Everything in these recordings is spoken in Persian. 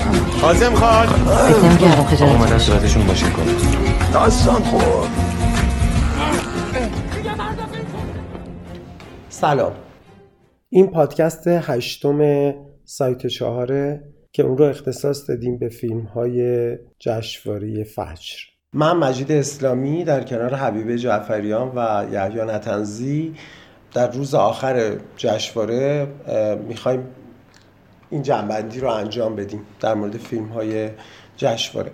هم حازم خان فکر نمی‌کردم خجالت اومدن صورتشون باشه کن داستان خور سلام. این پادکست هشتم سایت چهاره که اون رو اختصاص دادیم به فیلم های جشنواره فجر. من مجید اسلامی در کنار حبیب جعفریان و یحیی نتنزی در روز آخر جشنواره می‌خوایم این جنبندی رو انجام بدیم در مورد فیلم های جشنواره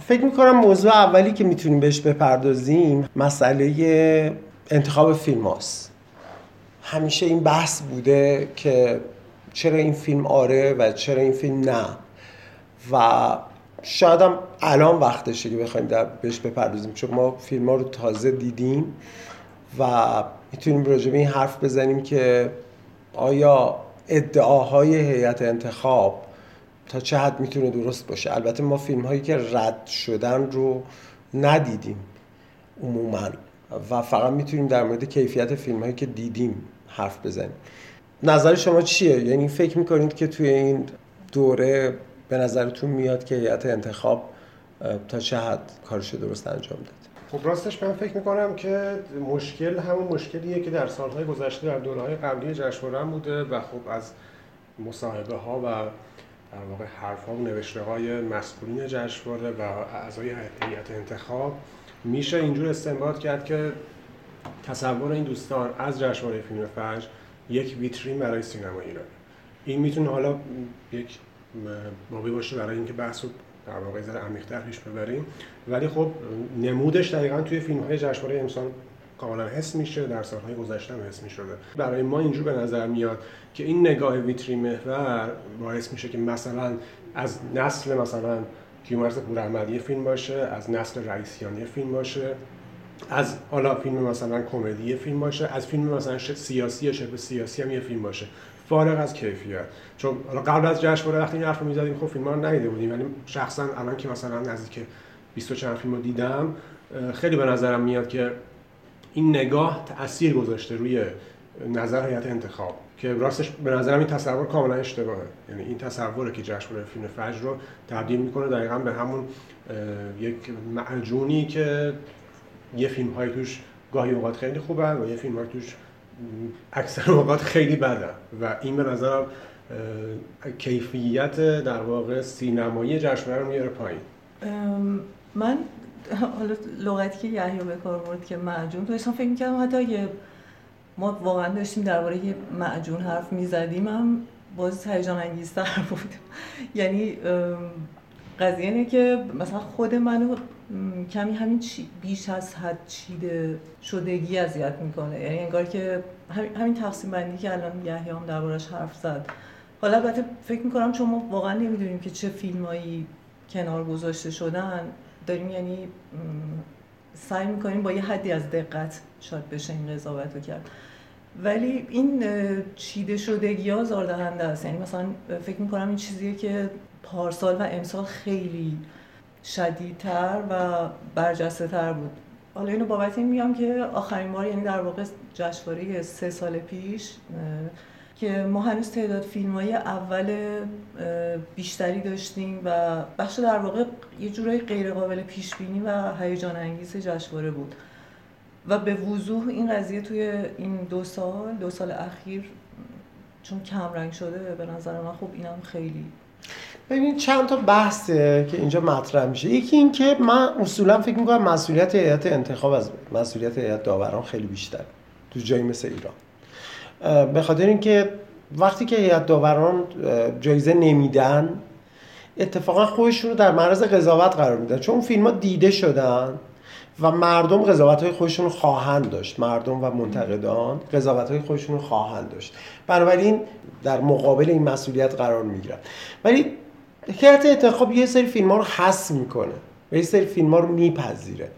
فکر می‌کنم موضوع اولی که می‌تونیم بهش بپردازیم مسئله انتخاب فیلم هاست. همیشه این بحث بوده که چرا این فیلم آره و چرا این فیلم نه و شاید هم الان وقتشه که بخوایم در بهش بپردازیم چون ما فیلم ها رو تازه دیدیم و می‌تونیم راجع به این حرف بزنیم که آیا ادعاهای هیئت انتخاب تا چه حد می‌تونه درست باشه. البته ما فیلم هایی که رد شدن رو ندیدیم عموما و فقط می‌تونیم در مورد کیفیت فیلم هایی که دیدیم حرف بزنیم. نظر شما چیه؟ یعنی فکر می‌کنید که توی این دوره به نظرتون میاد که هیئت انتخاب تا چه حد کارش درست انجام داد خب راستش من فکر می‌کنم که مشکل همون مشکلیه که در سالهای گذشته در دورهای قبلی جشنواره بوده و خب از مصاحبه ها و در واقع حرف ها و نوشته های مسئولین جشنواره و اعضای هیئت انتخاب میشه اینجور استنباط کرد که تصور این دوستان از جشنواره فیلم فجر یک ویترین برای سینما ایران. این می‌تونه حالا یک بابی باشه برای اینکه بحث رو در واقع ذره عمیق‌تر پیش ببریم. ولی خب نمودش دقیقا توی فیلم های جشنواره امسال کاملا حس میشه در سالهای گذشته هم حس می‌شده. برای ما اینجور به نظر میاد که این نگاه ویترین محور باعث میشه که مثلا از نسل مثلا کیومرز پوراحمدی فیلم باشه از نسل رئیسیانی فیلم باشه از حالا فیلم مثلا کمدی فیلم باشه از فیلم مثلا سیاسی یا شبه سیاسی هم یه فیلم باشه. فارغ از کیفیت. چون حالا قبل از جشنواره وقتی این حرف رو می‌زدیم خب فیلم رو ندیده بودیم. ولی شخصا الان که مثلا نزدیک 20 چند فیلم رو دیدم خیلی به نظرم میاد که این نگاه تاثیر گذاشته روی نظر هیئت انتخاب که راستش به نظرم این تصور کاملا اشتباهه. یعنی این تصوره که جشنواره فیلم فجر رو تبدیل می‌کنه دقیقا به همون یک معجونی که یه فیلم های توش گاهی اوقات خیلی خوبه و یه فیلم های توش اکثر اوقات خیلی بده و این به نظرم کیفیت در واقع سینمایی جشنواره رو میاره پایین. من حالا لغتی که یحیی به کار برد که معجون تو فکر می‌کردم حتی اگه ما واقعا داشتیم درباره یه معجون حرف می‌زدیم هم باز هیجان انگیزتر بود. یعنی قضیه اینه که مثلا خود منو کمی همین بیش از حد چیده شدگی اذیت می‌کنه. یعنی انگار که همین تقسیم بندی که الان یحیی هم دربارش حرف زد. حالا البته فکر می‌کنم چون ما واقعا نمی‌دونیم که چه فیلمایی کنار گذاشته شدن. داریم یعنی سعی می‌کنیم با یه حدی از دقت شاید بشه این قضاوت رو کرد. ولی این چیده شدگی ها زاردهنده است. یعنی مثلا فکر می‌کنم این چیزیه که پارسال و امسال خیلی شدیدتر و برجسته تر بود. حالا اینو بابت این میگم که آخرین بار یعنی در واقع جشنواره سه سال پیش که ما هنوز تعداد فیلم های اول بیشتری داشتیم و بخش در واقع یه جورایی غیر قابل پیش بینی و هیجان انگیز جشنواره بود. و به وضوح این قضیه توی این دو سال دو سال اخیر چون کم رنگ شده به نظر من خب اینم خیلی ببین چند تا بحثه که اینجا مطرح میشه. یکی این که من اصولا فکر می‌کنم مسئولیت هیئت انتخاب از مسئولیت هیئت داوران خیلی بیشتر تو جایی مثل ایران. به خاطر اینکه وقتی که هیئت داوران جایزه نمیدن اتفاقا خودشون رو در معرض قضاوت قرار میدن. چون فیلم ها دیده شدن و مردم قضاوت های خودشون خواهند داشت. مردم و منتقدان قضاوت های خودشون خواهند داشت. بنابراین در مقابل این مسئولیت قرار می‌گیرن ولی هیئت انتخاب یه سری فیلم ها رو حس می‌کنه و یه سری فیلم ها رو میپذیره.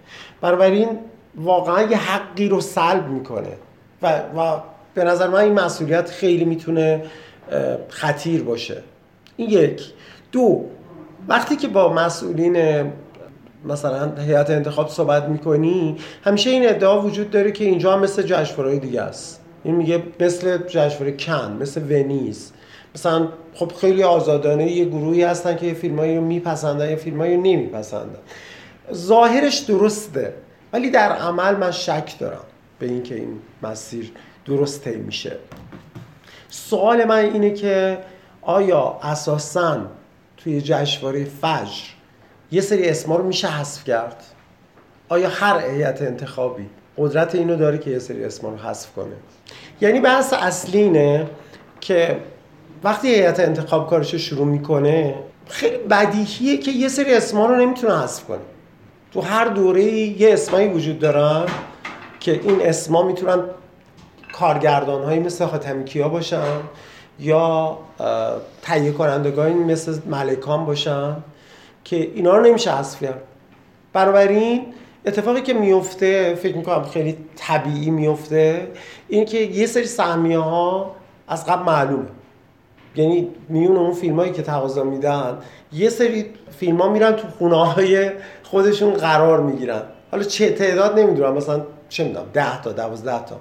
بنابراین واقعا یه حقی رو سلب می‌کنه و, و به نظر من این مسئولیت خیلی می‌تونه خطیر باشه. این یک. دو وقتی که با مسئولین مثلا هیئت انتخاب صحبت می‌کنی همیشه این ادعا وجود داره که اینجا هم مثل جشنواره دیگه است. این میگه مثل جشنواره کن مثل ونیز. مثلا خب خیلی آزادانه یه گروهی هستن که فیلمایی رو میپسندن یه فیلمایی رو نمیپسندن. ظاهرش درسته ولی در عمل من شک دارم به اینکه این مسیر درست طی میشه. سوال من اینه که آیا اساسا توی جشنواره فجر یه سری اسما رو میشه حذف کرد. آیا هر هیئت انتخابی قدرت اینو داره که یه سری اسما رو حذف کنه؟ یعنی بحث اصلی اینه که وقتی هیئت انتخاب کارش رو شروع می‌کنه خیلی بدیهیه که یه سری اسما رو نمی‌تونه حذف کنه. تو هر دوره یه اسمایی وجود دارن که این اسما می‌تونن کارگردان هایی مثل باشن یا تهیه کنندگانی مثل ملکان باشن. که اینا رو نمیشه حذف کرد. بنابراین اتفاقی که میفته فکر می‌کنم خیلی طبیعی میفته این که یه سری سهمیه ها از قبل معلومه. یعنی میون اون فیلم هایی که تقاضا میدن یه سری فیلم ها میرن تو خونه های خودشون قرار می‌گیرن. حالا چه تعداد نمی‌دونم مثلا چه می‌دونم ده تا دوازده تا.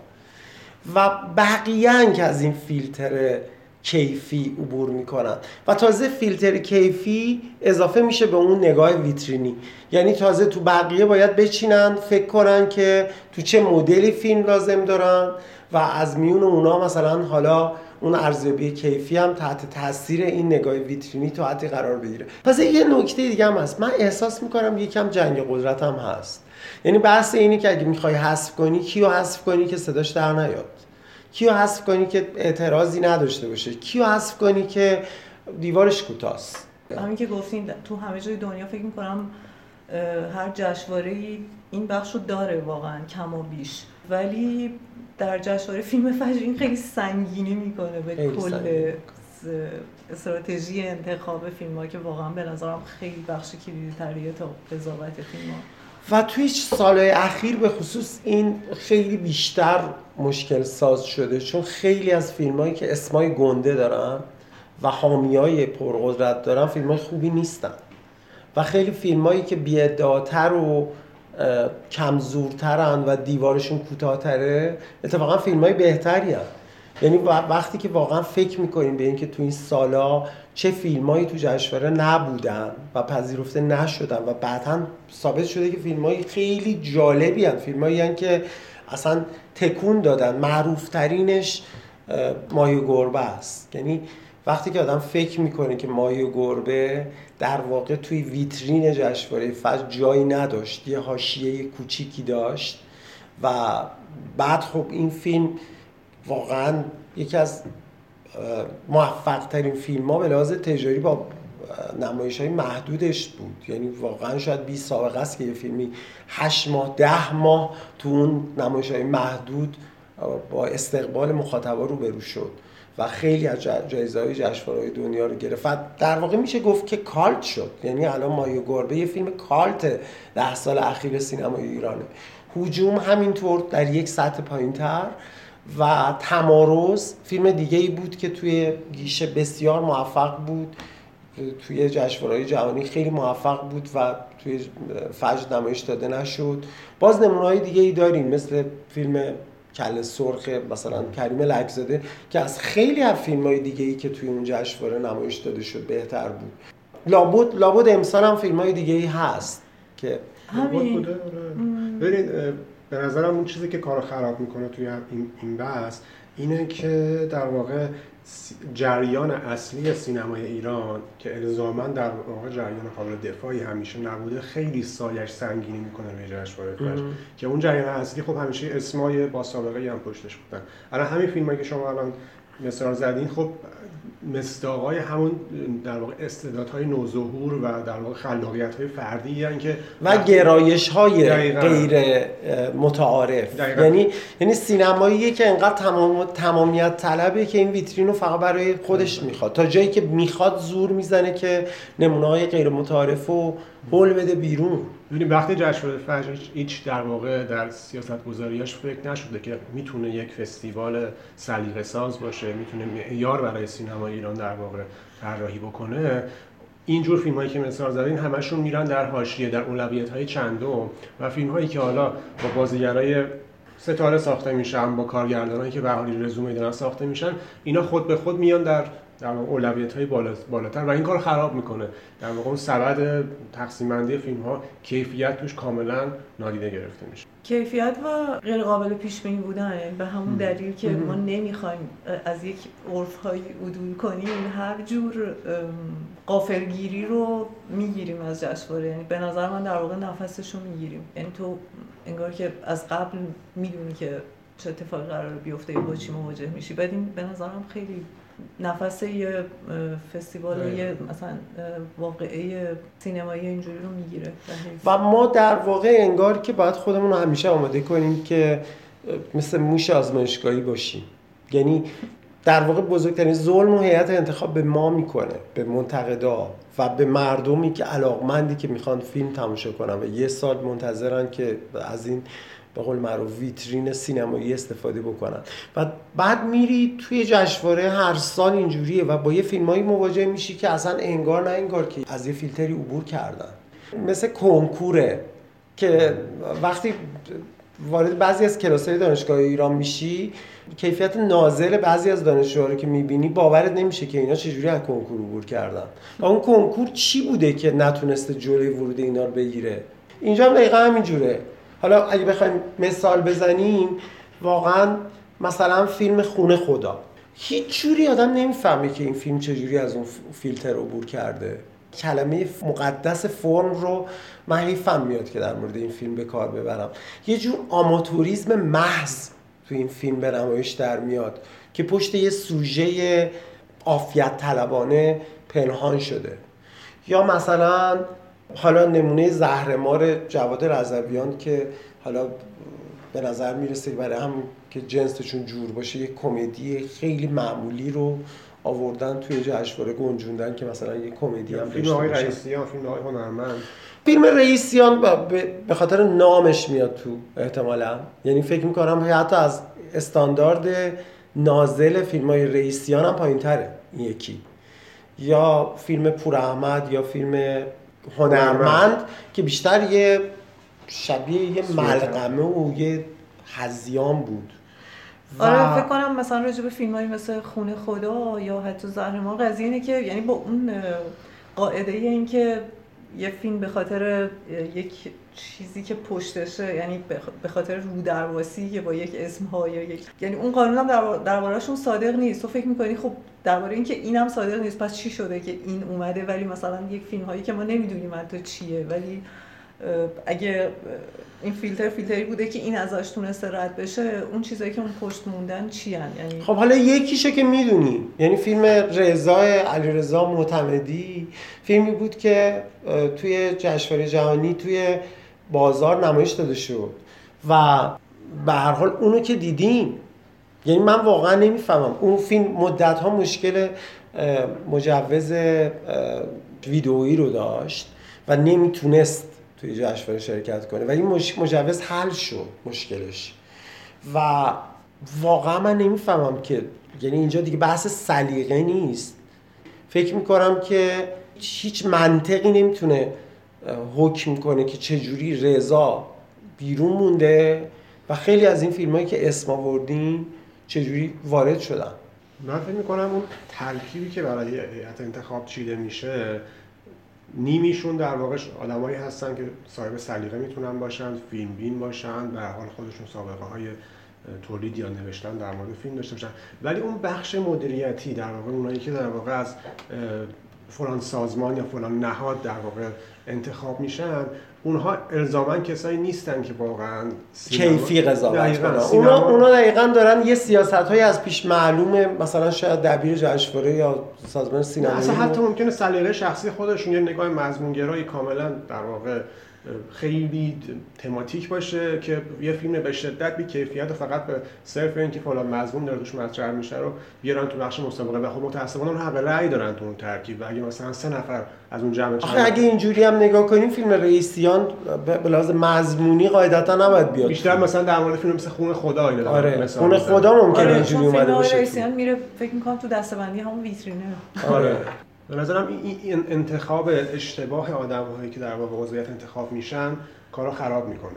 و بقیه که از این فیلتر کیفی عبور می‌کنن. و تازه فیلتر کیفی اضافه میشه به اون نگاه ویترینی. یعنی تازه تو بقیه باید بچینن فکر کنن که تو چه مدلی فیلم لازم دارن و از میون اونا مثلا حالا اون ارزیابی کیفی هم تحت تاثیر این نگاه ویترینی تا حدی قرار بگیره. پس یه نکته دیگه هم هست. من احساس می‌کنم یکم جنگ قدرت هم هست. یعنی بحث اینی که اگه می‌خوای حذف کنی کیو حذف کنی که صداش در نیاد؟ کیو حذف کنی که اعتراضی نداشته باشه؟ کیو حذف کنی که دیوارش کوتاست؟ همین که گفتین تو همه جای دنیا فکر می‌کنم هر جشنواره این بخش رو داره واقعا کم و بیش. ولی در جشنواره فیلم فجر این خیلی سنگینی می‌کنه به کل استراتژی انتخاب فیلم ها که واقعا به نظرم خیلی بخش کلیدی تریه تا قضاوت فیلم ها و توی سالهای اخیر به خصوص این خیلی بیشتر مشکل ساز شده چون خیلی از فیلم هایی که اسمای گنده دارن و حامی های پرقدرت دارن فیلم های خوبی نیستن و خیلی فیلم هایی که بیاداتر و کمزورترن و دیوارشون کوتاهتره اتفاقا فیلم های بهتری هن. یعنی وقتی که واقعا فکر می‌کنیم به اینکه تو این سالا چه فیلمایی تو جشنواره نبودن و پذیرفته نشدن و بعدا ثابت شده که فیلمایی خیلی جالبی هن. فیلمایی که اصلا تکون دادن. معروف ترینش مایو گربه است. یعنی وقتی که آدم فکر می‌کنه که مایو گربه در واقع توی ویترین جشنواره فجر جایی نداشت یه حاشیه کوچیکی داشت و بعد خب این فیلم واقعا یکی از موفق ترین فیلم ها به لحاظ تجاری با نمایش های محدودش بود. یعنی واقعا شاید 20 سابقه است که یه فیلمی 8 ماه 10 ماه تو اون نمایش های محدود با استقبال مخاطبا روبرو شد و خیلی از جایزه های جشنواره دنیا رو گرفت. در واقع میشه گفت که کالت شد. یعنی الان مایو گربه یه فیلم کالت ده سال اخیر سینمای ایرانه. هجوم همینطور در یک سطح پایینتر. و تمارز فیلم دیگه ای بود که توی گیشه بسیار موفق بود. توی جشنواره‌های جهانی خیلی موفق بود و توی فجر نمایش داده نشد. باز نمونه‌های دیگه ای داریم مثل فیلم کل سرخ مثلا کریم لکزاده که از خیلی از فیلم های دیگه ای که توی اون جشنواره نمایش داده شد بهتر بود. لابد لابد امسال هم فیلم های دیگه ای هست که همین. ببینید به نظرم اون چیزی که کار خراب می‌کنه توی این این بحث اینه که در واقع جریان اصلی سینمای ایران که الزاما در واقع جریان قابل دفاعی همیشه نبوده خیلی سایش سنگینی می‌کنه روی جشنواره فجر که اون جریان اصلی خب همیشه اسمای با سابقه هم پشتش بودن الان همین فیلمایی که شما الان مثال زدین خب مصداقای همون در واقع استعدادهای نوظهور و در واقع خلاقیت‌های فردی هستن که و گرایش های دقیقاً. غیر متعارف دقیقاً. یعنی یعنی سینماییه که انقدر تمام تمامیت طلبه که این ویترین رو فقط برای خودش می‌خواد تا جایی که می‌خواد زور می‌زنه که نمونه های غیر متعارف رو هول بده بیرون ببینید وقتی جشنواره فجر هیچ- هیچ در واقع در سیاست گذاریاش فکر نشده که می‌تونه یک فستیوال سلیقه ساز باشه می‌تونه معیار برای سینما ایران در واقع طراحی بکنه. اینجور فیلم هایی که مثال زدین همشون میرن در حاشیه در اولویت های چندم و فیلم هایی که حالا با بازیگرای ستاره ساخته میشن با کارگردانایی که به حال رزومه دارن ساخته میشن اینا خود به خود میان در در واقع اولویت های بالا، بالاتر. و این کار خراب می‌کنه. در واقع اون سبد تقسیم بندی فیلم ها کیفیت توش کاملا نادیده گرفته میشه. کیفیت و غیر قابل پیش بینی بودن به همون دلیل که ما نمی‌خوایم از یک عرف های عدول کنیم هر جور قافلگیری رو می‌گیریم از جشنواره. یعنی به نظر من در واقع نفسش رو می‌گیریم. یعنی تو انگار که از قبل می‌دونی که چه اتفاقی قرار بیفته با چی مواجه میشی. بعد این به نظرم خیلی نفس یه فستیوال یه مثلا واقعه سینمایی اینجوری رو می‌گیره. و ما در واقع انگار که باید خودمون رو همیشه آماده کنیم که مثل موش آزمایشگاهی باشیم. یعنی در واقع بزرگترین ظلم و هیئت انتخاب به ما می‌کنه به منتقدا و به مردمی که علاقمندی که می‌خوان فیلم تماشا کنن و یه سال منتظرن که از این به قول معروف ویترین سینمایی استفاده بکنن. و بعد میری توی جشنواره هر سال اینجوریه و با یه فیلمایی مواجه میشی که اصلا انگار نه انگار که از یه فیلتری عبور کردن. مثل کنکوره که وقتی وارد بعضی از کلاس‌های دانشگاه ایران میشی کیفیت نازل بعضی از دانشجوها رو که می‌بینی باورت نمیشه که اینا چجوری از کنکور عبور کردن. و اون کنکور چی بوده که نتونسته جلوی ورود اینا رو بگیره؟ اینجا هم دقیقا همینجوره. حالا اگه بخوایم مثال بزنیم واقعا مثلا فیلم خونه خدا. هیچ جوری آدم نمی‌فهمه که این فیلم چجوری از اون فیلتر عبور کرده. کلمه مقدس فرم رو من حیفم میاد که در مورد این فیلم به کار ببرم. یه جور آماتوریزم محض تو این فیلم به نمایش در میاد که پشت یه سوژه آفیت طلبانه پنهان شده. یا مثلا حالا نمونه زهرمار جواد رضویان که حالا به نظر می‌رسه برای هم که جنسشون جور باشه یه کمدی خیلی معمولی رو آوردن توی جشنواره گنجوندن که مثلا یه کمدی هم فیلم های رئیسیان فیلم های هنرمند. فیلم رئیسیان به خاطر نامش میاد تو احتمالا. یعنی فکر می‌کنم حتی از استاندارد نازل فیلم های رئیسیان هم پایین تره این یکی. یا فیلم پور احمد یا فیلم هنرمند که بیشتر یه شبیه یه ملغمه و یه هزیان بود. آره فکر کنم مثلا راجع به فیلم مثل خونه خدا یا حتی زهرمان قضیه اینه که یعنی با اون قاعده این که یه فیلم به خاطر یک چیزی که پشتشه یعنی به خاطر رو درواسی که با یک اسم ها یا یک یعنی اون قانون هم دربارهشون صادق نیست. تو فکر می‌کنی خب درباره اینکه اینم صادق نیست پس چی شده که این اومده؟ ولی مثلا یک فیلم هایی که ما نمی‌دونیم حتی چیه. ولی اگه این فیلتر فیلتری بوده که این ازش تونسته رد بشه اون چیزایی که اون پشت موندن چی یعنی خب حالا یکیشه که می‌دونی. یعنی فیلم رضا علیرضا معتمدی فیلمی بود که توی جشنواره جهانی توی بازار نمایش داده شد. و به هر حال اونو که دیدیم یعنی من واقعا نمی‌فهمم. اون فیلم مدت ها مشکل مجوز ویدئویی رو داشت و نمی‌تونست توی جشنواره شرکت کنه. و این مجوز حل شد مشکلش. و واقعا من نمی‌فهمم که یعنی اینجا دیگه بحث سلیقه نیست. فکر می‌کنم که هیچ منطقی نمی‌تونه حکم کنه که چجوری رضا بیرون مونده و خیلی از این فیلم هایی که اسم آوردیم چجوری وارد شدن؟ من فکر می‌کنم اون ترکیبی که برای هیئت انتخاب چیده میشه نیمیشون در واقع آدمایی هستن که صاحب سلیقه می‌تونن باشن فیلم بین باشن به حال خودشون سابقه های تولید یا نوشتن در مورد فیلم داشته باشن. ولی اون بخش مدیریتی در واقع اونایی که در واقع از فلان سازمان یا فلان نهاد در واقع انتخاب میشن اونها الزاما کسایی نیستن که واقعا کیفی قضاوت کنن. اونا اونا دقیقا دارن یه سیاست های از پیش معلومه مثلا شاید دبیر جشنواره یا سازمان سینمایی اصلا حتی ممکنه سلیقه شخصی خودشون یه نگاه مضمونگرایی کاملا در واقع خیلی تماتیک باشه که یه فیلم به شدت بی کیفیت و فقط به صرف اینکه فلان مضمون داره توش مطرح میشه رو بیارن تو بخش مسابقه و خب متأسفانه اون حق رأی دارن تو اون ترکیب و اگه مثلا سه نفر از اون جمع آخه اگه اینجوری هم نگاه کنیم فیلم رئیسیان به لحاظ مضمونی قاعدتا نباید بیاد. بیشتر مثلا در مورد فیلم مثل خون خدا اینا آره خون خدا ممکنه آره اینجوری اومده باشه. رئیسیان میره فکر می‌کنم تو دستبندی همون ویترینه. آره. به نظرم این انتخاب اشتباه آدم هایی که در واقع عضویت انتخاب میشن کارو خراب می‌کنه.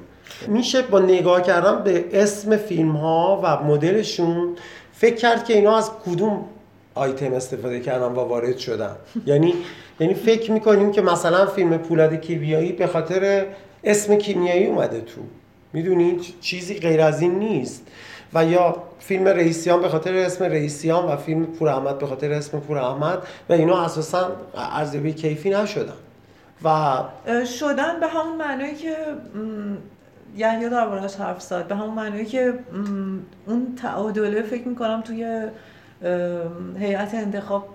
میشه با نگاه کردن به اسم فیلم ها و مدلشون فکر کرد که اینا از کدوم آیتم استفاده کردن و وارد شدن. یعنی یعنی فکر می‌کنیم که مثلا فیلم پولاد کیمیایی به خاطر اسم کیمیایی اومده تو. می‌دونید چیزی غیر از این نیست. و یا فیلم رئیسیان به خاطر اسم رئیسیان و فیلم پور احمد به خاطر اسم پور احمد و اینا اساسا ارزیابی کیفی نشدن. و شدن به همون معنایی که یحیی دربارهش حرف زد به همون معنایی که اون تعادله فکر می‌کنم توی هیئت انتخاب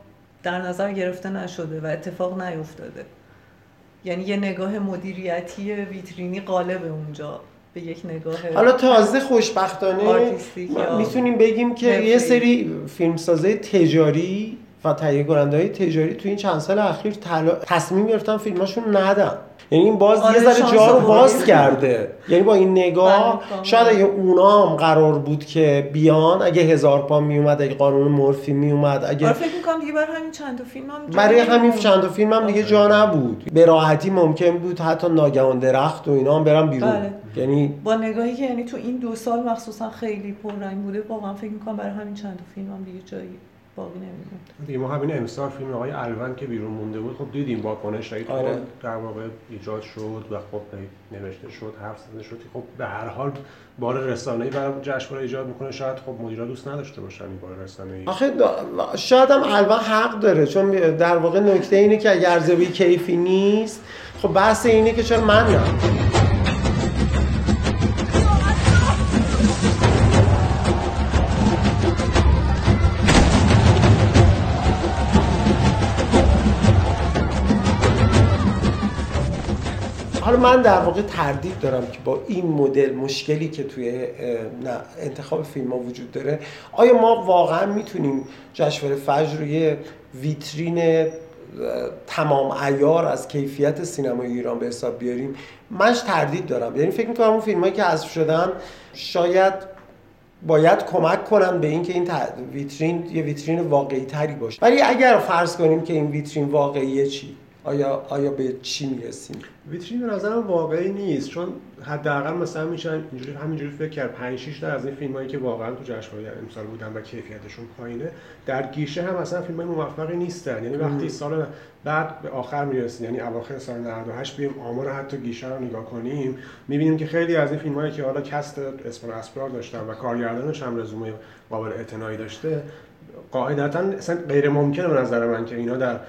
در نظر گرفته نشده و اتفاق نیفتاده. یعنی یه نگاه مدیریتی ویترینی قالب اونجا. به یک نگاه حالا تازه خوشبختانه می‌تونیم بگیم که. یه سری فیلمسازه تجاری و تهیه کننده های تجاری تو این چند سال اخیر تلا... تصمیم گرفتن فیلماشون ندن یعنی این باز آره، یه ذره شانس جا رو. باز کرده یعنی با این نگاه بله، کاملا. شاید اگه اونا هم قرار بود که بیان اگه هزار پا میومد اگه قانون مورفی میومد آره اگه فکر می‌کنم دیگه برای همین چند تا فیلم هم برای. همین چند تا فیلم هم دیگه جا نبود به راحتی ممکن بود حتی ناگهان درخت و اینا هم برن بیرون بله. یعنی با نگاهی که یعنی تو این دو سال مخصوصا خیلی پررنگ بوده واقعا فکر می‌کنم برای همین چند تا فیلم هم دیگه جایی باقی نمیمونه. دیگه ما همین امسال فیلم آقای الون که بیرون مونده بود خب دیدیم واکنش هایی آره. در واقع ایجاد شد و خب نوشته شد حرف زده شد خب به هر حال بار رسانه‌ای برای جشنواره ایجاد می‌کنه. شاید خب مدیرا دوست نداشته باشن این بار رسانه‌ای. آخه دا- شاید هم الان حق داره چون در واقع نکته اینه که اگر ارزیابی کیفی نیست خب بحث اینه که چرا من نه. من در واقع تردید دارم که با این مدل مشکلی که توی انتخاب فیلم ها وجود داره آیا ما واقعا می‌تونیم جشنواره فجر رو یه ویترین تمام ایار از کیفیت سینمای ایران به حساب بیاریم؟ منش تردید دارم. یعنی فکر می‌کنم اون فیلم که حذف شدن شاید باید کمک کنن به اینکه این ت- ویترین یه ویترین واقعی تری باشه. ولی اگر فرض کنیم که این ویترین واقعیه چی؟ آیا آیا به چی می‌رسیم؟ ویترین به نظرم واقعی نیست. چون حداقل مثلا میشن اینجوری همینجوری فکر کرد. 5 6 تا از این فیلمایی که واقعا تو جشنواره امسال بودن و کیفیتشون پایینه در گیشه هم اصلا فیلمای موفقی نیستن. یعنی وقتی سال بعد به آخر می‌رسیم یعنی اواخر سال 98 بیم آمار حتی گیشه رو نگاه کنیم می‌بینیم که خیلی از این فیلمایی که حالا کست اسم و اسپرار داشتن و کارگردانش هم رزومه قابل اعتنایی داشته قاعدتا اصلا غیر ممکنه به نظر من که اینا در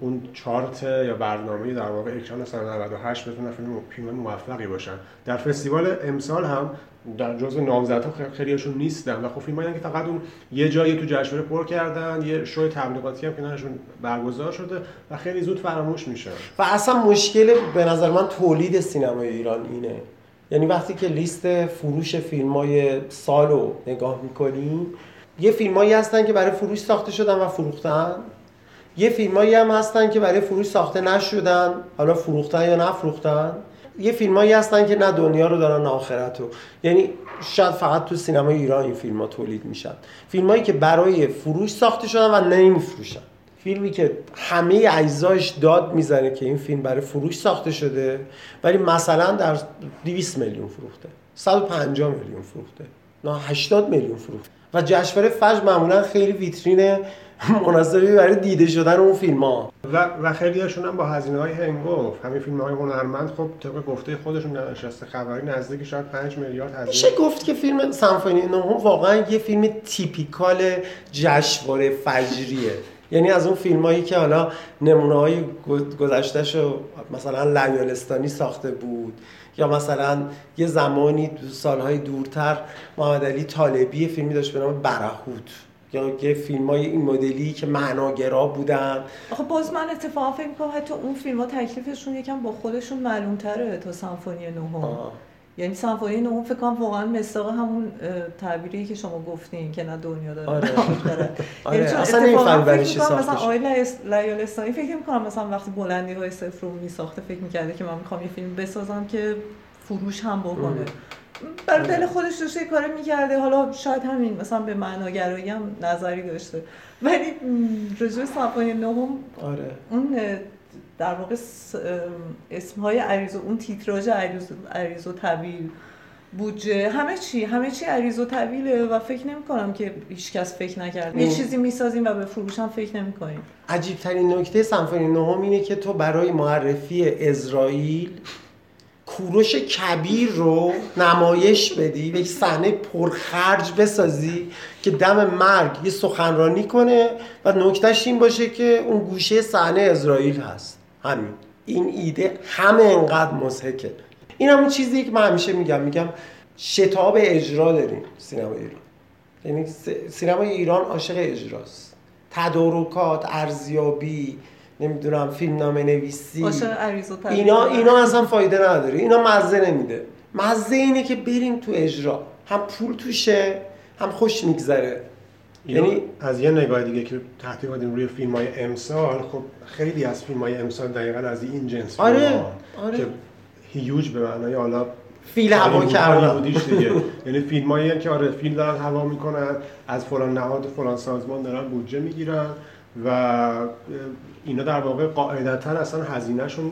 اون چارت یا برنامه در واقع اکران سال 98 بتونن فیلم موفقی باشن. در فستیوال امسال هم در جزء نامزدها خ- خیلیشون نیستن و خب فیلمایی که فقط اون یه جایی تو جشنواره پر کردن یه شو تبلیغاتی هم کنارشون برگزار شده و خیلی زود فراموش میشن و اصلا مشکل به نظر من تولید سینمای ایران اینه. یعنی وقتی که لیست فروش فیلم های سال نگاه می‌کنیم یه فیلمایی هستن که برای فروش ساخته شدن و فروختن. یه فیلمایی هم هستن که برای فروش ساخته نشدن حالا فروختن یا نفروختن. یه فیلمایی هستن که نه دنیا رو دارن نه آخرت رو. یعنی شاید فقط تو سینمای ایران این فیلم تولید میشن. فیلمایی که برای فروش ساخته شدن و نمیفروشن. فیلمی که همه اجزاش داد می‌زنه که این فیلم برای فروش ساخته شده ولی مثلا در 200 میلیون فروخته. 150 میلیون فروخته. نه 80 میلیون فروخته. و جشنواره فجر معمولا خیلی ویترین مناسبی برای دیده شدن اون فیلم ها و و خیلی هاشون هم با هزینه های هنگفت. همین فیلم های هنرمند خب طبق گفته خودشون در نشسته خبری نزدیک شاید 5 میلیارد هزینه. میشه گفت که فیلم سمفونی نهم واقعا یه فیلم تیپیکال جشنواره فجریه. یعنی از اون فیلم هایی که حالا نمونه های گذشتهش مثلا لیالستانی ساخته بود. یا مثلا یه زمانی سالهای دورتر محمد علی طالبی فیلمی داشت به نام برهوت. یا یه فیلم های این مدلی که معناگرا بودن. آخه باز من اتفاقا فکر می‌کنم حتی اون فیلم ها تکلیفشون یکم با خودشون معلوم تره تا سمفونی نهم. یعنی سمفونی نهم فکر کنم واقعا مستاق همون تعبیری که شما گفتین که نه دنیا داره آره. آره، یعنی چون اصلا نمی‌فهمی برای چی ساخته مثلا لیس- لیالستانی فکر می‌کنم مثلا وقتی بلندی های صفر رو میساخته فکر می‌کرده که من می‌خوام یه فیلم بسازم که فروش هم بکنه. برای دل خودش داشته یه کاری می‌کرده. حالا شاید همین مثلا به معناگرایی هم نظری داشته. ولی رجوع سمفونی نهم آره. اون در واقع ام، اسمهای عریض و اون تیتراژ عریض, عریض و طویل بودجه همه چی همه چی عریض و طویله و فکر نمی کنم که هیچ کس فکر نکرده. یه چیزی می‌سازیم و به فروش هم فکر نمی کنیم عجیب ترین نکته سمفونی نهم اینه که تو برای معرفی اسرائیل کوروش کبیر رو نمایش بدی و یک صحنه پرخرج بسازی که دم مرگ یه سخنرانی کنه و نکتهش این باشه که اون گوشه صحنه اسرائیل هست. همین. این ایده همه انقدر مضحکه. این همون چیزی که من همیشه میگم. میگم شتاب اجرا داریم سینما ایران. یعنی سینما ایران عاشق اجراست. تدارکات ارزیابی نمی‌دونم فیلم نامه نویسی اینا اینا اصلا فایده نداره. اینا مزه نمیده. مزه اینه که بریم تو اجرا. هم پول توشه هم خوش میگذره. یعنی یعنی از یه نگاه دیگه که تحقیق کردیم روی فیلم های امسال خب خیلی از فیلم های امسال دقیقا از این جنس آره، آره. که هیوج به معنای حالا فیل هوا کردن. دیگه. یعنی فیلم هایی که آره فیلم دارن هوا می‌کنن از فلان نهاد فلان سازمان دارن بودجه می‌گیرن و اینا در واقع قاعدتا اصلا هزینهشون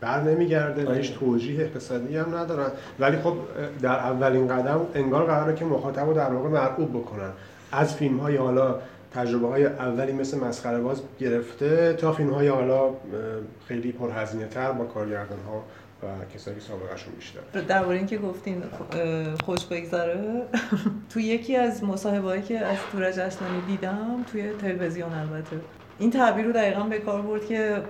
بر نمیگرده و هیچ توجیه اقتصادی هم ندارن. ولی خب در اولین قدم انگار قراره که مخاطب رو در واقع مرعوب بکنن. از فیلم های حالا تجربه های اولی مثل مسخره باز گرفته تا فیلم های حالا خیلی پرهزینه تر با کارگردان ها و کسایی که سابقهشون بیشتر درباره اینکه گفتین اه، خوش بگذره تو یکی از مصاحبه‌ای که از تورج اصلانی دیدم توی تلویزیون البته. این تعبیر رو دقیقا به کار برد که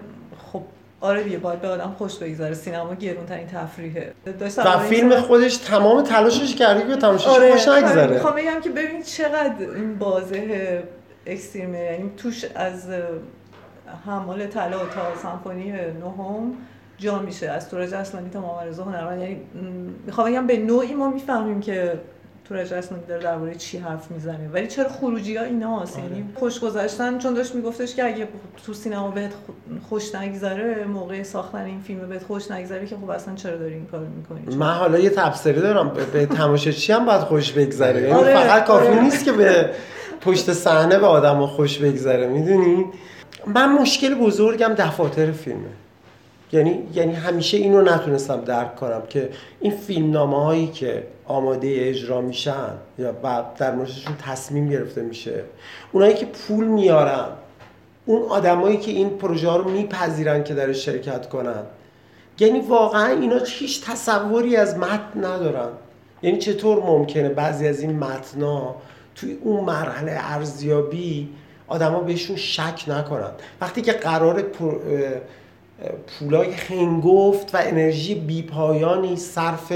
آره دیگه باید به آدم خوش بگذره. سینما گرون ترین تفریحه و فیلم خودش تمام تلاشش کرده که تماشاش آره خوش نگذره. می‌خوام بگم که ببین چقدر این بازه اکستریمه. یعنی توش از حمال طلا تا سمفونی نهم جا میشه. از تورج اصلانی تا مامرزا هنرمند. یعنی می‌خوام بگم به نوعی ما می‌فهمیم که تورج اصلانی داره درباره چی حرف می‌زنه. ولی چرا خروجی ها اینا هست؟ آره. یعنی خوش گذشتن چون داشت میگفتش که اگه تو سینما بهت خوش نگذره موقع ساختن این فیلم بهت خوش نگذره که خب اصلا چرا داری این کارو می‌کنی؟ من حالا یه تبصره دارم. به, به تماشاچی هم باید خوش بگذره؟ یعنی آره، فقط کافی آره. نیست که به پشت صحنه به آدم خوش بگذره می‌دونی؟ من مشکل بزرگم دفاتر فیلمه. یعنی یعنی همیشه اینو نتونستم درک کنم که این فیلمنامه هایی که آماده اجرا میشن یا در موردشون تصمیم گرفته میشه اونایی که پول میارن اون آدمایی که این پروژه ها رو میپذیرن که در شرکت کنن. یعنی واقعا اینا هیچ تصوری از متن ندارن. یعنی چطور ممکنه بعضی از این متنا توی اون مرحله ارزیابی آدما بهشون شک نکنن؟ وقتی که قرار پولای هنگفت و انرژی بیپایانی صرف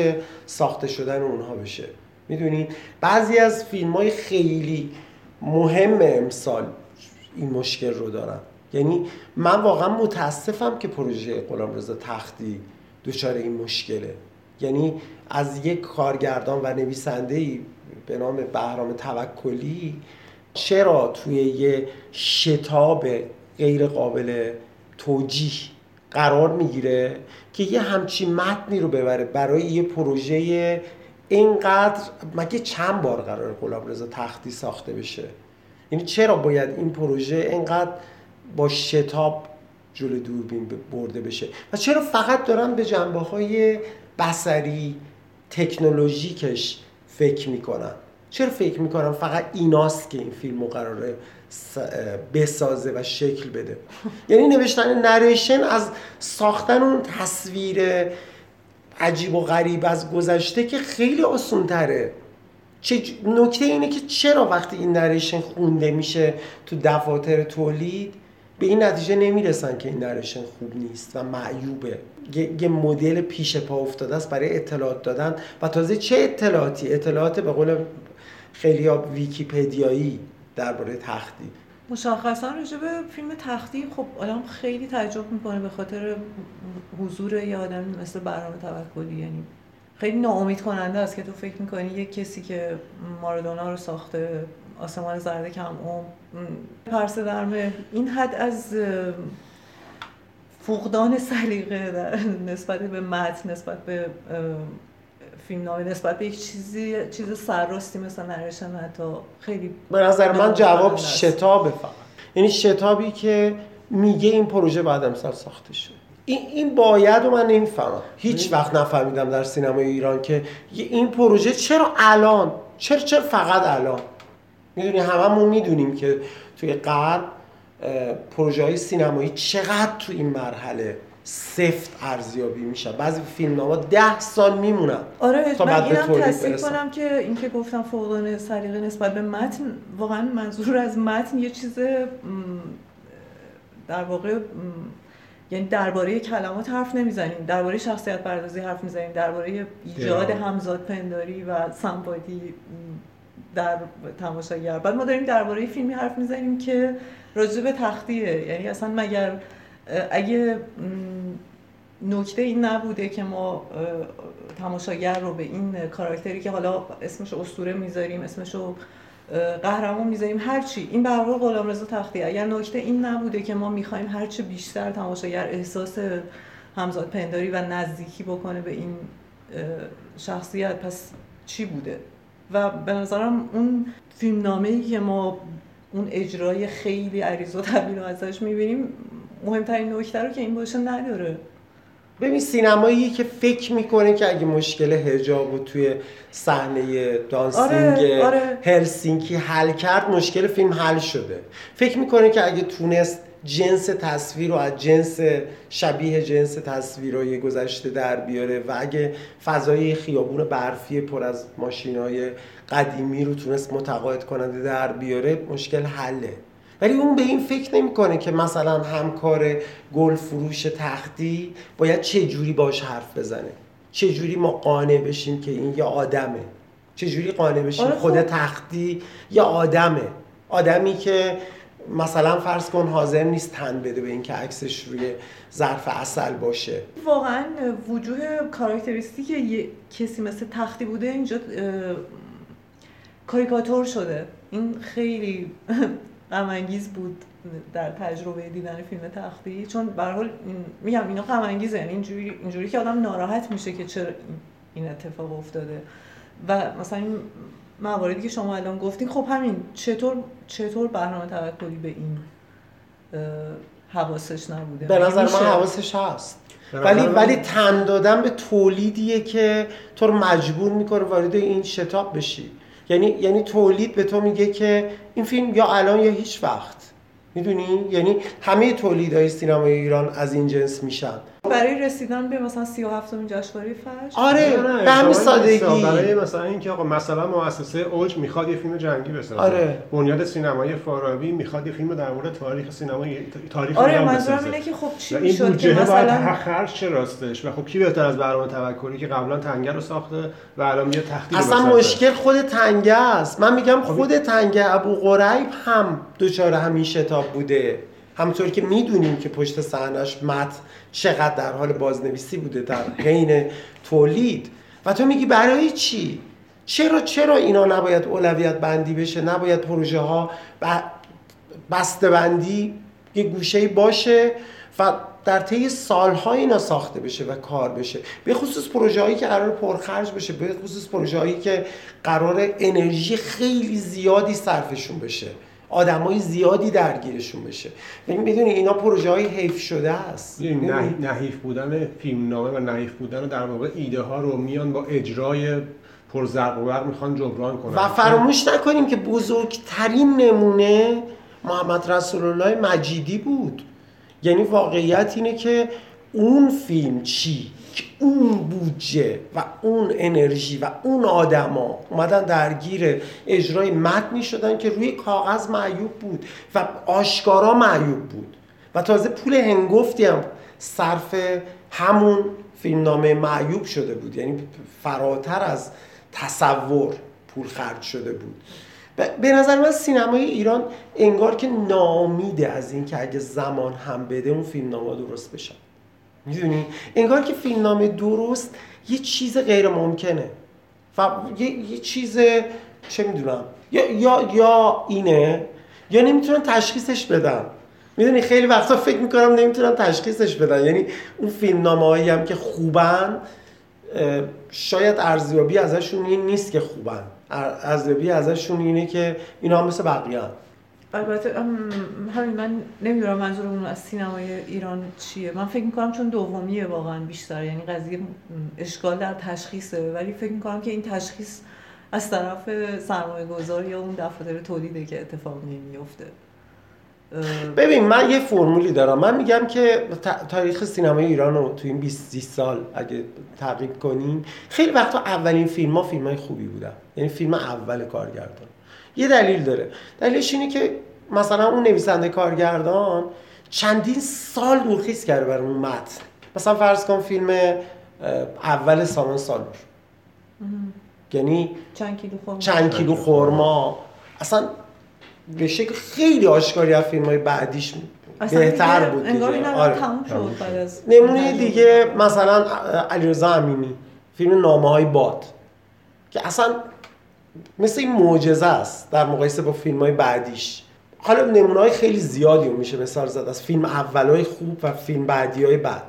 ساخته شدن اونها بشه. می‌دونی؟ بعضی از فیلم های خیلی مهم امسال این مشکل رو دارن. یعنی من واقعا متاسفم که پروژه غلامرضا تختی دچار این مشکله. یعنی از یک کارگردان و نویسنده به نام بهرام توکلی چرا توی یه شتاب غیر قابل توجیه قرار می‌گیره که یه همچین متنی رو ببره برای یه پروژه اینقدر مگه چند بار قرار غلامرضا تختی ساخته بشه؟ یعنی چرا باید این پروژه اینقدر با شتاب جلو دوربین برده بشه؟ و چرا فقط دارن به جنبه های بسری تکنولوژیکش فکر می‌کنن؟ چرا فکر می‌کنن فقط ایناست که این فیلم قراره بسازه و شکل بده. یعنی نوشتن نریشن از ساختن اون تصویر عجیب و غریب از گذشته که خیلی آسون تره نکته اینه که چرا وقتی این نریشن خونده میشه تو دفاتر تولید به این نتیجه نمی‌رسن که این نریشن خوب نیست و معیوبه. یه, مدل پیش پا افتاده است برای اطلاعات دادن. و تازه چه اطلاعاتی؟ اطلاعات به قول خیلی ویکیپدیایی. درباره تختی. مشخصا راجع فیلم تختی خب آدم خیلی تعجب می‌کنه به خاطر حضور یه آدم مثل برنامه توکلی. یعنی خیلی ناامید کننده است که تو فکر می‌کنی یک کسی که مارادونا رو ساخته آسمان زرد کم اوم. پرسه درمه این حد از فقدان سلیقه نسبت به متن نسبت به فیلم نامه نسبت به یک چیزی چیز سرراستی مثل نریشن حتی خیلی به نظر من جواب. شتابه فقط. یعنی شتابی که میگه این پروژه بعد امسال ساخته شد. این این باید و من نمی‌فهمم. هیچ وقت نفهمیدم در سینمای ایران که این پروژه چرا الان چرا چرا فقط الان؟ می‌دونی هممون می‌دونیم که توی غرب پروژه های سینمایی چقدر تو این مرحله سفت ارزیابی میشه. بعضی فیلم ها ده سال میمونن. آره تا من اینم تصدیق کنم که این که گفتم فوقدان سلیقه نسبت به متن واقعا منظور از متن یه چیز در واقع یعنی درباره کلمات حرف نمی‌زنیم. درباره شخصیت پردازی حرف می‌زنیم. درباره ایجاد همزاد پنداری و سمپاتی در تماشاگر. بعد ما داریم درباره فیلمی حرف می‌زنیم که راجع به تختیه یعنی اصلا مگر اگه نکته این نبوده که ما تماشاگر رو به این کاراکتری که حالا اسمش اسطوره می‌ذاریم اسمش رو قهرمان می‌ذاریم هرچی این به غلام غلامرضا تختی. اگر نکته این نبوده که ما می‌خوایم هرچی بیشتر تماشاگر احساس همزاد پنداری و نزدیکی بکنه به این شخصیت پس چی بوده؟ و به نظرم اون فیلم ای که ما اون اجرای خیلی عریض و طویل ازش می‌بینیم مهمترین نکته رو که این باشه نداره. ببین سینمایی که فکر می‌کنه که اگه مشکل هجاب و توی صحنه دانسینگ آره، آره. هلسینکی حل کرد مشکل فیلم حل شده. فکر می‌کنه که اگه تونست جنس تصویر رو از جنس شبیه جنس تصویرهای گذشته در بیاره و اگه فضای خیابون برفی پر از ماشینای قدیمی رو تونست متقاعد کننده در بیاره مشکل حله. ولی اون به این فکر نمی‌کنه که مثلا همکار گل فروش تختی باید چه جوری باش حرف بزنه. چه جوری ما قانع بشیم که این یه آدمه. چه جوری قانع بشیم آره خود خب. تختی یه آدمه. آدمی که مثلا فرض کن حاضر نیست تن بده به اینکه عکسش روی ظرف اصل باشه. واقعا وجوه کاراکتریستیک یه کسی مثل تختی بوده اینجا کاریکاتور شده. این خیلی غم بود در تجربه دیدن فیلم تختی. چون به حال میگم اینا غم انگیزه یعنی اینجوری اینجوری که آدم ناراحت میشه که چرا این اتفاق افتاده. و مثلا این مواردی که شما الان گفتین خب همین چطور چطور برنامه توکلی به این حواسش نبوده؟ به نظر من حواسش هست. ولی ولی تن دادن به تولیدیه که تو رو مجبور می‌کنه وارد این شتاب بشی. یعنی یعنی تولید به تو میگه که این فیلم یا الان یا هیچ وقت. می‌دونی؟ یعنی همه تولیدهای سینمای ایران از این جنس میشن. برای رسیدن به مثلا 37 امین جشنواره فجر آره به همین سادگی. برای مثلا اینکه آقا مثلا مؤسسه اوج می‌خواد یه فیلم جنگی بسازه. آره. بنیاد سینمایی فارابی می‌خواد یه فیلم در مورد تاریخ سینمای تاریخ آره منظورم اینه که خب چی می‌شد این بودجه مثلا خرج چه راستش؟ و خب کی بهتر از برنامه توکلی که قبلا تنگه رو ساخته و الان یه تختی اصلا مشکل خود تنگه است. من میگم خب خود تنگه ابو قریب هم دچار همین شتاب بوده. همونطور که می‌دونیم که پشت صحنش مت چقدر در حال بازنویسی بوده در حین تولید. و تو میگی برای چی؟ چرا چرا اینا نباید اولویت بندی بشه؟ نباید پروژه ها بسته بندی یه گوشه باشه و در طی سالها اینا ساخته بشه و کار بشه. به خصوص پروژه هایی که قرار پرخرج بشه به خصوص پروژه هایی که قرار انرژی خیلی زیادی صرفشون بشه. آدمای زیادی درگیرشون بشه. یعنی می‌دونی اینا پروژه های حیف شده است. نحیف بودن فیلمنامه و نحیف بودن در واقع ایده ها رو میان با اجرای پرزرق و برق می‌خوان جبران کنن. و فراموش نکنیم که بزرگترین نمونه محمد رسول الله مجیدی بود. یعنی واقعیت اینه که اون فیلم چی؟ که اون بودجه و اون انرژی و اون آدما اومدن درگیر اجرای متنی شدن که روی کاغذ معیوب بود و آشکارا معیوب بود. و تازه پول هنگفتی هم صرف همون فیلمنامه معیوب شده بود. یعنی فراتر از تصور پول خرج شده بود. به نظر من سینمای ایران انگار که نامیده از اینکه اگه زمان هم بده اون فیلمنامه درست بشن می‌دونی؟ انگار که فیلمنامه درست یه چیز غیر ممکنه و یه, یه چیز چه می‌دونم یا, یا, یا اینه یا نمی‌تونن تشخیصش بدن. می‌دونی؟ خیلی وقتا فکر می‌کنم نمی‌تونن تشخیصش بدن. یعنی اون فیلمنامه هایی هم که خوبن شاید ارزیابی ازشون این نیست که خوبن. ارزیابی ازشون اینه که اینا هم مثل بقیه البته همین من نمی‌دونم منظورمون از سینمای ایران چیه. من فکر می‌کنم چون دومیه واقعا بیشتر یعنی قضیه اشکال در تشخیصه. ولی فکر می‌کنم که این تشخیص از طرف سرمایه گذار یا اون دفاتر تولیده که اتفاق نمیفته ببین من یه فرمولی دارم. من میگم که تاریخ سینمای ایران رو تو این 20 سال اگه تعقیب کنیم خیلی وقتا اولین فیلم ها فیلم های خوبی بودن. یعنی فیلم اول کارگردان. یه دلیل داره. دلیلش اینه که مثلا اون نویسنده کارگردان چندین سال دورخیز کرده برای اون متن. مثلا فرض کن فیلم اول سامان سالور یعنی چند کیلو خورما چند کیلو خورما اصلا به شکل خیلی آشکاری از فیلم های بعدیش بهتر بود انگار این آره. تموم شد بعد از نمونه دیگه مثلا علیرضا امینی فیلم نامه های باد که اصلا مثل این معجزه است در مقایسه با فیلم های بعدیش. حالا نمونه های خیلی زیادی رو میشه مثال زد از فیلم اولای خوب و فیلم بعدی های بعد.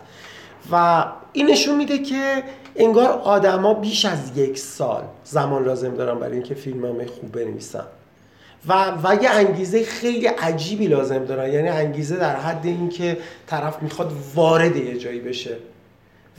و این نشون میده که انگار آدما بیش از یک سال زمان لازم دارن برای اینکه فیلم های خوب بنویسن. و و یه انگیزه خیلی عجیبی لازم دارن. یعنی انگیزه در حد اینکه طرف می‌خواد وارد یه جایی بشه.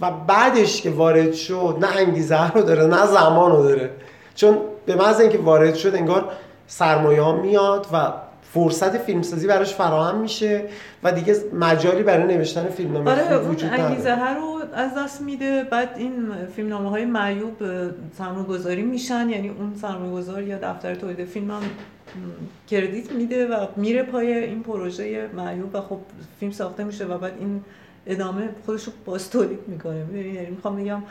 و بعدش که وارد شد نه انگیزه رو داره نه زمان رو داره. چون به محض اینکه وارد شد انگار سرمایه ها میاد و فرصت فیلمسازی براش فراهم میشه و دیگه مجالی برای نوشتن فیلمنامه آره وجود انگیزه رو از دست میده بعد این فیلمنامه های معیوب سرمایه گذاری میشن. یعنی اون سرمایه گذار یا دفتر تولید فیلم هم کردیت میده و میره پای این پروژه معیوب و خب فیلم ساخته میشه و بعد این ادامه خودش رو باز تولید می‌کنه. یعنی می‌خوام بگم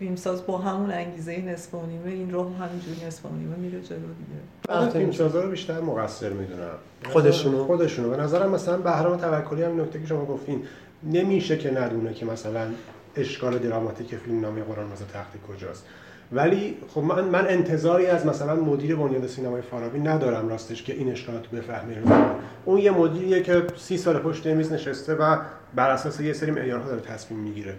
فیلمساز با همون انگیزه نصف و نیمه این راه همینجوری نصف و نیمه میره جلو دیگه. من فیلمسازا رو بیشتر مقصر می‌دونم. خودشونو. خودشونو. به نظرم مثلا بهرام توکلی هم نکته که شما گفتین نمیشه که ندونه که مثلا اشکال دراماتیک فیلم نامه قرآن مثلا تختی کجاست. ولی خب من, من انتظاری از مثلا مدیر بنیاد سینمای فارابی ندارم راستش که این اشکالات رو بفهمه. اون یه مدیریه که سی سال پشت میز نشسته و بر اساس یه سری معیارها داره تصمیم می‌گیره.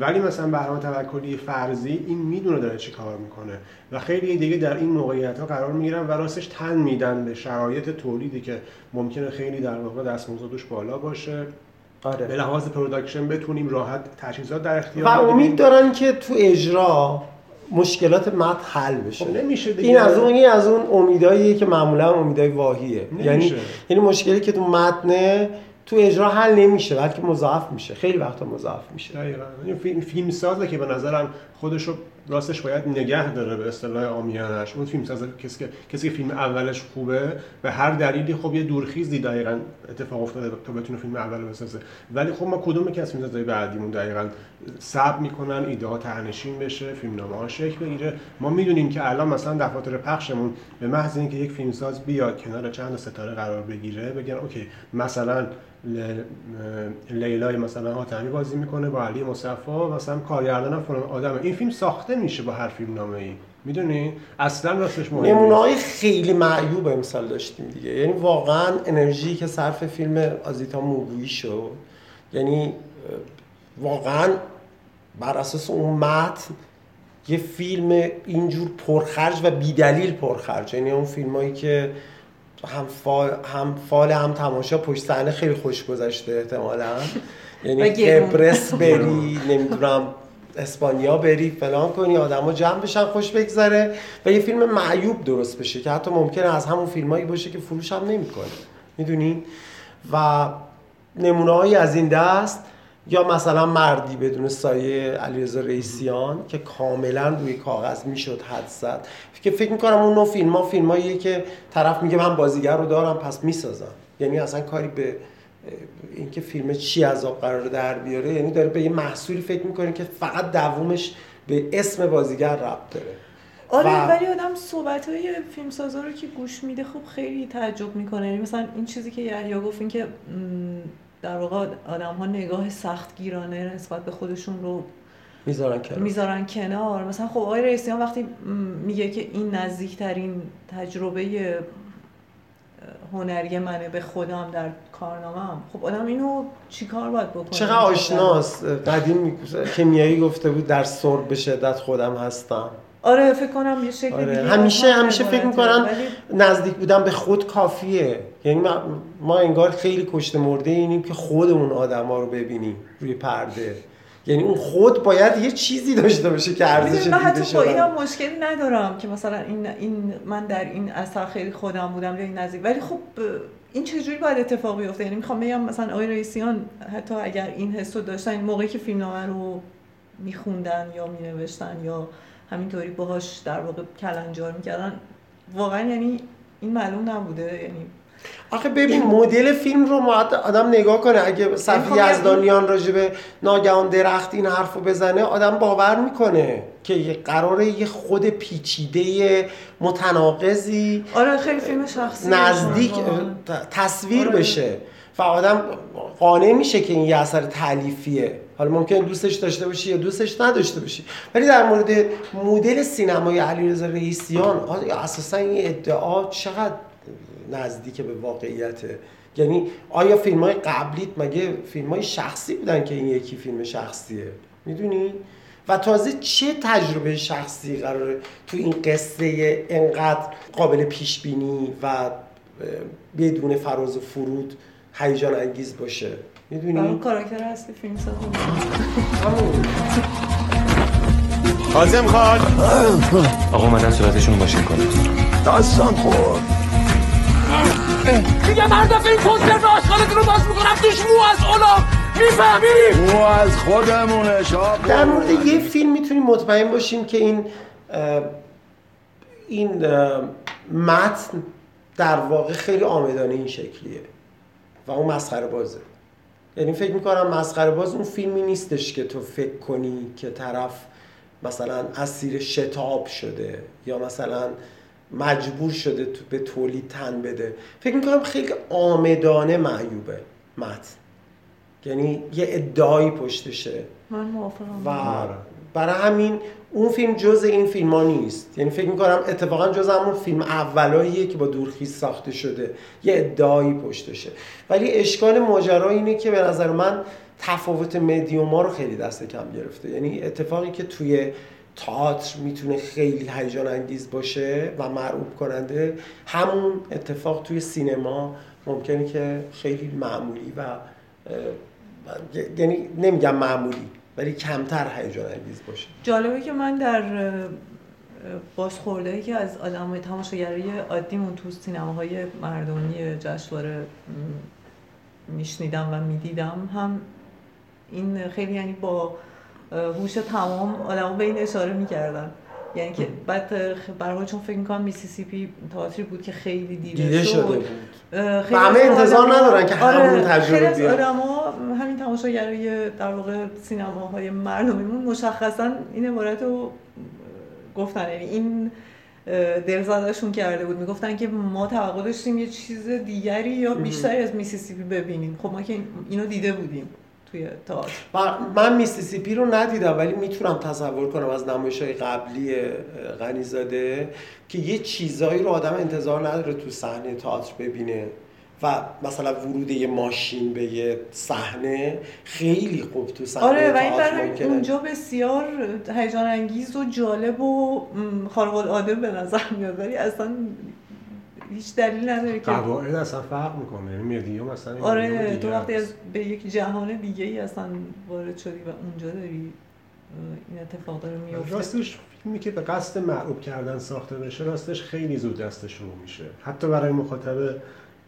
ولی مثلا بهرام توکلی فرضی این می‌دونه داره چی کار می‌کنه و خیلی دیگه در این موقعیت ها قرار می‌گیرن و راستش تن میدن به شرایط تولیدی که ممکنه خیلی در واقع دستمزدش بالا باشه. آره. به لحاظ production بتونیم راحت تجهیزات در اختیار و امید دارن که تو اجرا مشکلات مت حل بشه. خب نمیشه دیگه. این از اون این از اون امیداییه که معمولا امیدای واهیه. یعنی یعنی مشکلی که تو متن تو اجرا حل نمیشه بلکه مضاعف میشه. خیلی وقتا مضاعف میشه. دقیقاً. این فیلم سازه که به نظرم خودش رو راستش باید نگه داره به اصطلاح آمیانش. اون فیلم ساز کسی که کسی که فیلم اولش خوبه به هر دلیلی خب یه دورخیزی دقیقا اتفاق افتاده تا بتونه فیلم اول بسازه. ولی خب ما کدوم که از فیلم سازای بعدیمون دقیقا سب می‌کنن ایده ها تهنشین بشه فیلم نامه ها شکل بگیره. ما می‌دونیم که الان مثلا دفاتر پخشمون به محض اینکه یک فیلمساز بیاد کنار چند ستاره قرار بگیره بگن اوکی مثلا لیلای مثلا حاتمی بازی می‌کنه با علی مصطفی مثلا کارگردان فلان. آدمه این فیلم ساخته میشه با هر فیلم نامه ای می‌دونی؟ اصلا راستش مهم نمونه های خیلی معیوب امسال داشتیم دیگه. یعنی واقعا انرژی که صرف فیلم آزیتا موگویی شد یعنی واقعا بر اساس اون متن یه فیلم اینجور پرخرج و بیدلیل پرخرج. یعنی اون فیلمایی که هم فال هم فال هم تماشا پشت صحنه خیلی خوش گذشته احتمالا. یعنی قبرس بری نمی‌دونم اسپانیا بری فلان کنی آدما جمع بشن خوش بگذره. و یه فیلم معیوب درست بشه که حتی ممکنه از همون فیلمایی باشه که فروش هم نمی‌کنه. می‌دونین و نمونه از این دست یا مثلا مردی بدون سایه علیرضا رئیسیان که کاملا روی کاغذ می‌شد حد زد. که فکر می‌کنم اون نوع فیلم ها فیلم که طرف میگه من بازیگر رو دارم پس می‌سازم. یعنی اصلا کاری به اینکه فیلم چی از آب قرار در بیاره یعنی داره به یه محصولی فکر می‌کنه که فقط دوومش به اسم بازیگر ربط داره. آره ولی آدم صحبت های فیلمسازا رو که گوش میده خب خیلی تعجب می‌کنه. یعنی مثلا این چیزی که یحیی گفت این که در واقع آدم ها نگاه سختگیرانه نسبت به خودشون رو می‌ذارن کنار. می‌ذارن کنار. مثلا خب آقای رئیسیان وقتی میگه که این نزدیکترین تجربه هنری منه به خودم در کارنامه خب آدم اینو چیکار باید بکنه؟ چقدر آشناست؟ قدیم کمیایی گفته بود در سرب به شدت خودم هستم. آره فکر کنم یه شکل آره. دیگه همیشه همیشه فکر. می‌کنن ولی نزدیک بودن به خود کافیه یعنی ما, ما انگار خیلی کشته مرده اینیم که خودمون آدم ها رو ببینیم روی پرده یعنی اون خود باید یه چیزی داشته باشه که ارزش می‌دونی من دیده حتی با شدن اینم مشکلی ندارم که مثلا این, این من در این اثر خیلی خودم بودم یا این نزدیک ولی خب این چجوری باید اتفاق بیفته یعنی می‌خوام بگم مثلا آقای رئیسیان حتی اگر این حس رو داشتن این موقعی که فیلمنامه رو میخوندن یا مینوشتن یا همینطوری باهاش در واقع کلنجار می‌کردن. واقعا یعنی این معلوم نبوده یعنی آخه ببین مدل فیلم رو باید آدم نگاه کنه. اگه صفی می‌خوام یزدانیان راجع به ناگهان درخت این حرف رو بزنه آدم باور می‌کنه که قراره یه خود پیچیده متناقضی آره خیلی فیلم شخصی نزدیک تصویر آره. بشه. و آدم قانع میشه که این یه اثر تعلیفیه حالا ممکن دوستش داشته باشی یا دوستش نداشته باشی. ولی در مورد مدل سینمای علیرضا رئیسیان اساسا این ادعا چقدر نزدیک به واقعیته؟ یعنی آیا فیلم های قبلیت مگه فیلم های شخصی بودن که این یکی فیلم شخصیه؟ می‌دونی؟ و تازه چه تجربه شخصی قراره تو این قصه انقدر قابل پیش بینی و بدون فراز و فرود هیجان انگیز باشه. برای می‌دونی؟ کاراکتر اصلی فیلم ساز کاظم خان. آقا اومدن صورتشون رو ماشین کنه داستان خورد. میگه مرد فیلم کنسرت آشغالتون رو باز می‌کنم. توش مو از اولا می‌فهمی؟ او از خودمونه شاب. در مورد یه فیلم می‌تونیم مطمئن باشیم که این این متن در واقع خیلی آمدانه این شکلیه. و اون مسخره بازه. یعنی فکر می‌کنم مسخره باز اون فیلمی نیستش که تو فکر کنی که طرف مثلا اسیر شتاب شده یا مثلا مجبور شده تو به تولید تن بده. فکر می‌کنم خیلی آمدانه معیوبه. متن. یعنی یه ادعایی پشتشه. من موافقم. و برای همین اون فیلم جز این فیلم ها نیست. یعنی فکر می‌کنم اتفاقا جز همون فیلم اولاییه که با دورخیز ساخته شده یه ادعایی پشتشه ولی اشکال ماجرا اینه که به نظر من تفاوت مدیوما رو خیلی دست کم گرفته. یعنی اتفاقی که توی تئاتر می‌تونه خیلی هیجان انگیز باشه و مرعوب کننده همون اتفاق توی سینما ممکنه که خیلی معمولی و یعنی نمیگم معمولی ولی کمتر هیجان انگیز باشه. جالبه که من در اه، بازخوردهایی که از آدم تماشاگرای عادیمون تو سینماهای مردمی جشنواره میشنیدم و می‌دیدم هم این خیلی یعنی با هوش تمام آدم به این اشاره می‌کردن. یعنی که بعد برای چون فکر می‌کنم میسیسیپی تئاتری بود که خیلی دیده, دیده شد. شده بود. خیلی همه انتظار ندارن که همون آره، تجربه خیلی از بیاد. آدم‌ها همین تماشاگرای در واقع سینماهای مردمیمون مشخصا این عبارت رو گفتن. یعنی این دلزدهشون کرده بود. می‌گفتن که ما توقع داشتیم یه چیز دیگری یا بیشتری از میسیسیپی ببینیم. خب ما که اینو دیده بودیم. توی تئاتر من میسیسیپی رو ندیدم ولی می‌تونم تصور کنم از نمایش های قبلی غنیزاده که یه چیزایی رو آدم انتظار نداره تو صحنه تئاتر ببینه و مثلا ورود یه ماشین به یه صحنه خیلی خوب تو صحنه آره و این. اونجا بسیار هیجان انگیز و جالب و خارق العاده به نظر میاد ولی اصلا هیچ دلیل نداره که قواعد اصلا فرق می‌کنه. یعنی medium medium آره تو وقتی. از به یک جهان دیگه ای اصلا وارد شدی و اونجا داری این اتفاق داره میفته راستش فیلمی که به قصد مرعوب کردن ساخته بشه راستش خیلی زود دستش رو میشه. حتی برای مخاطب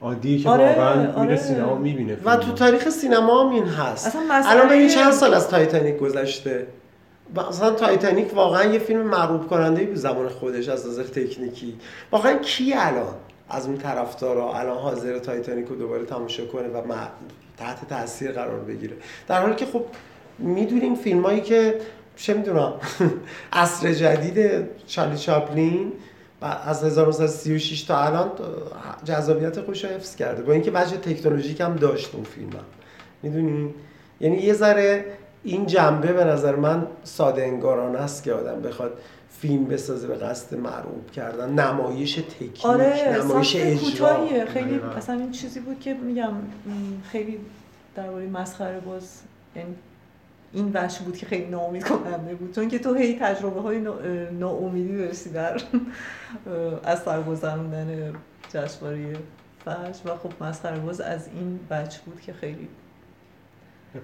عادی که آره، واقعا میره آره. سینما می‌بینه و تو تاریخ سینما هم این هست. اصلا الان ببین چند سال از تایتانیک گذشته؟ مثلا تایتانیک واقعا یه فیلم مرعوب کننده به زمان خودش از نظر تکنیکی. واقعا کی الان؟ از اون طرفدارا الان حاضر تایتانیک رو دوباره تماشا کنه و تحت تاثیر قرار بگیره. در حالی که خب می‌دونیم فیلم هایی که چه می‌دونم عصر جدید چارلی چاپلین از 1936 تا الان جذابیت خودش رو حفظ کرده. با اینکه وجه تکنولوژیک هم داشت اون فیلم هم. می‌دونی یعنی یه ذره این جنبه به نظر من ساده انگارانه است که آدم بخواد فیلم بسازه به قصد مرعوب کردن. نمایش تکنیک آره نمایش اجرا. کوتاهیه. خیلی. اصلا این چیزی بود که میگم خیلی درباره مسخره باز یعنی این وش بود که خیلی ناامید کننده بود. چون که تو هی تجربه های ناامیدی داشتی در از سرگذراندن جشنواره فش و خب مسخره باز از این بچ بود که خیلی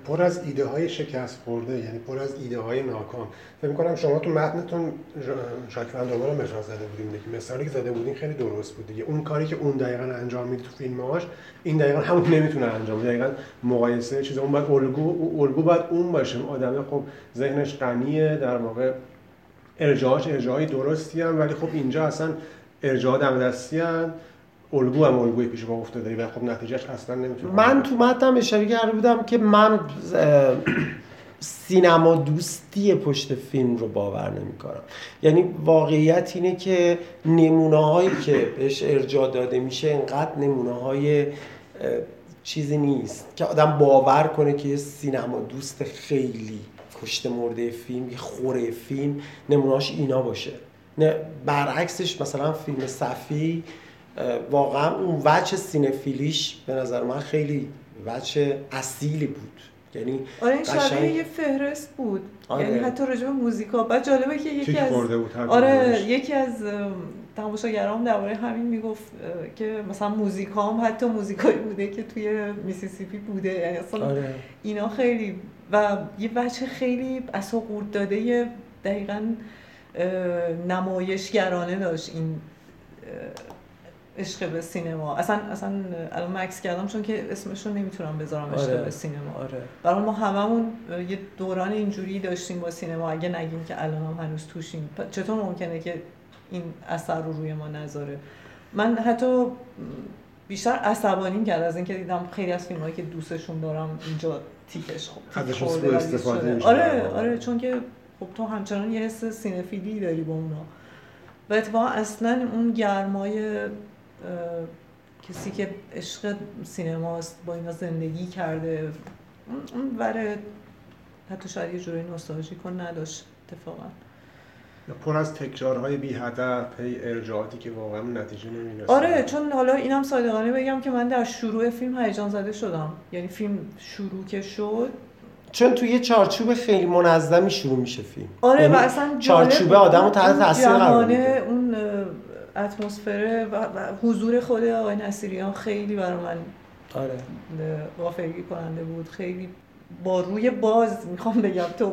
پر از ایده های شکست خورده یعنی پر از ایده های ناکام. فکر می‌کنم شما تو متنتون شاید رو مثال زده بودیم که مثالی که زده بودین خیلی درست بود دیگه. اون کاری که اون دقیقا انجام میده تو فیلمهاش این دقیقا همون نمی‌تونه انجام بده. دقیقا مقایسه چیز اون باید الگو الگو باید اون باشه. آدمه خب ذهنش غنیه در واقع ارجاعاش ارجاعای درستی هم ولی خب اینجا اصلا ارجاع دم دستی الگو هم الگوی پیش با افتاده و خب نتیجهش اصلا نمی‌تونه من تو متنم اشاره کرده بودم که من سینما دوستی پشت فیلم رو باور نمی کنم یعنی واقعیت اینه که نمونه هایی که بهش ارجاع داده میشه انقدر نمونه های چیزی نیست که آدم باور کنه که یه سینما دوست خیلی کشته مرده فیلم یه خوره فیلم نمونهاش اینا باشه. نه برعکسش مثلا فیلم صفی واقعا اون وجه سینفیلیش به نظر من خیلی وجه اصیلی بود یعنی آره این شبیه یه فهرست بود آره. یعنی حتی راجع به موزیکا بعد جالبه که یکی از آره یکی از تماشاگرام درباره همین می‌گفت که مثلا موزیکام حتی موزیکایی بوده که توی میسیسیپی بوده یعنی اصلا آره. اینا خیلی و یه بچه خیلی اصلا قورت داده دقیقا نمایشگرانه داشت این عشق به سینما. اصلا اصلا الان مکس کردم چون که اسمش رو نمی‌تونم بذارم عشق آره. به سینما. آره. برای ما هممون یه دوران اینجوری داشتیم با سینما. اگه نگیم که الان هم هنوز توشیم چطور ممکنه که این اثر رو روی ما نذاره؟ من حتی بیشتر عصبانیم کرد از اینکه دیدم خیلی از فیلم که دوستشون دارم اینجا تیکش خب استفاده آره آره چون که خب تو همچنان یه حس سینفیلی داری با اونا. و اتفاقا اصلا اون گرمای کسی که عشق سینماست با اینا زندگی کرده اون وره حتی شاید یه جوری نوستالژی کن نداشت اتفاقا. پر از تکرارهای بی هدف پی ارجاعاتی که واقعا نتیجه نمی‌رسه. آره چون حالا اینم صادقانه بگم که من در شروع فیلم هیجان زده شدم. یعنی فیلم شروع که شد. چون توی یه چارچوب خیلی منظمی شروع میشه فیلم. آره یعنی و اصلا چارچوب آدمو تحت تاثیر قرار اون اتمسفر و حضور خود آقای نصیریان خیلی برای من آره. غافلگی کننده بود. خیلی با روی باز می‌خوام بگم. تو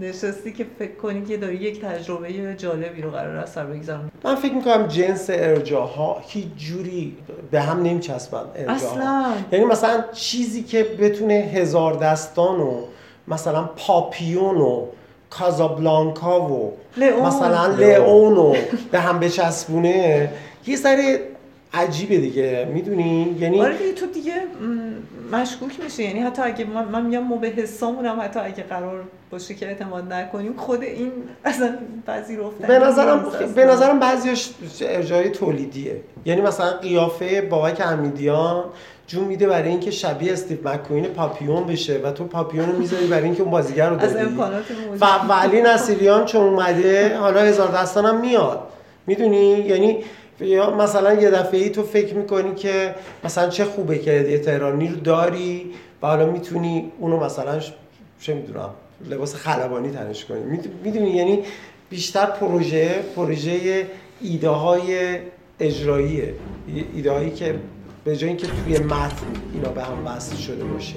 نشستی که فکر کنی که داری یک تجربه جالبی رو قرار از سر بگذارم. من فکر می‌کنم جنس ارجاها هیچ جوری به هم نمیچسبن اصلا. یعنی مثلا چیزی که بتونه هزار دستان و مثلا پاپیون و کازابلانکا و مثلا لئون. به هم بچسبونه. یه سری عجیبه دیگه می‌دونی؟ یعنی آره دیگه تو دیگه مشکوک میشه یعنی حتی اگه من, من میگم ما به حسامونم حتی اگه قرار باشه که اعتماد نکنیم خود این اصلا پذیرفتن به نظرم به نظرم بعضیش ارجای تولیدیه. یعنی مثلا قیافه بابک امیدیان جون میده برای اینکه شبیه استیو مکوین پاپیون بشه و تو پاپیون رو می‌ذاری برای اینکه اون بازیگر رو از امکانات و ولی نصیریان چون اومده حالا هزار دستان هم میاد. می‌دونی؟ یعنی یا مثلا یه دفعه ای تو فکر می‌کنی که مثلا چه خوبه که یه تهرانی رو داری و حالا می‌تونی اونو مثلا چه می‌دونم لباس خلبانی تنش کنی. می‌دونی؟ یعنی بیشتر پروژه پروژه ایده های اجراییه. ایده هایی که به جای اینکه توی متن اینا به هم وصل شده باشه.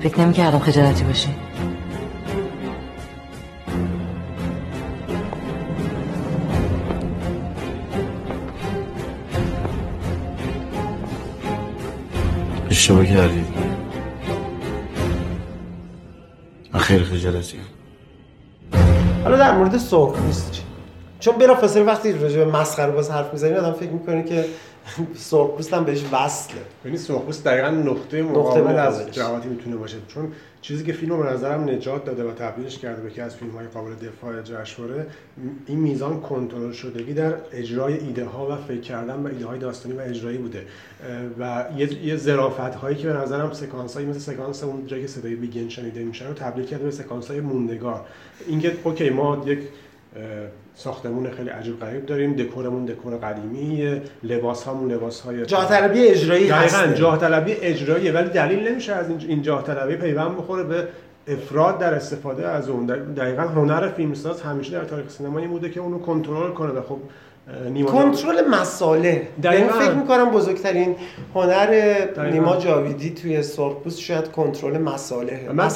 فکر نمی کردم خجالتی باشی. اشتباه کردی. خیلی خجالتی حالا در مورد سرخ نیست. چون بلا فاصله وقتی راجع به مسخره باز حرف می‌زنی آدم فکر می‌کنه که سرخپوست هم بهش وصله. یعنی سرخپوست دقیقا نقطه مقابل از جوادی می‌تونه باشه. چون چیزی که فیلم به نظرم نجات داده و تبدیلش کرده به که از فیلم های قابل دفاع جشنواره این میزان کنترل شدگی در اجرای ایده ها و فکر کردن به ایده های داستانی و اجرایی بوده. و یه, یه ظرافت هایی که به نظرم سکانس هایی مثل سکانس اون جایی که صدای بیگن شنیده میشه رو تبدیل کرده به سکانس های موندگار. اینکه okay ما یک ساختمون خیلی عجیب غریب داریم. دکورمون دکور قدیمی لباس همون لباس های جاه طلبی اجرایی دقیقاً هست جاه طلبی اجراییه ولی دلیل نمیشه از این- این جاه طلبی پیوند بخوره به افراد در استفاده از اون. دقیقا هنر فیلمساز همیشه در تاریخ سینما این بوده که اونو کنترل کنه و خب نیما کنترل مساله یعنی دقیقاً. فکر می‌کنم بزرگترین هنر. نیما جاویدی توی سرخپوست شاید کنترل مساله من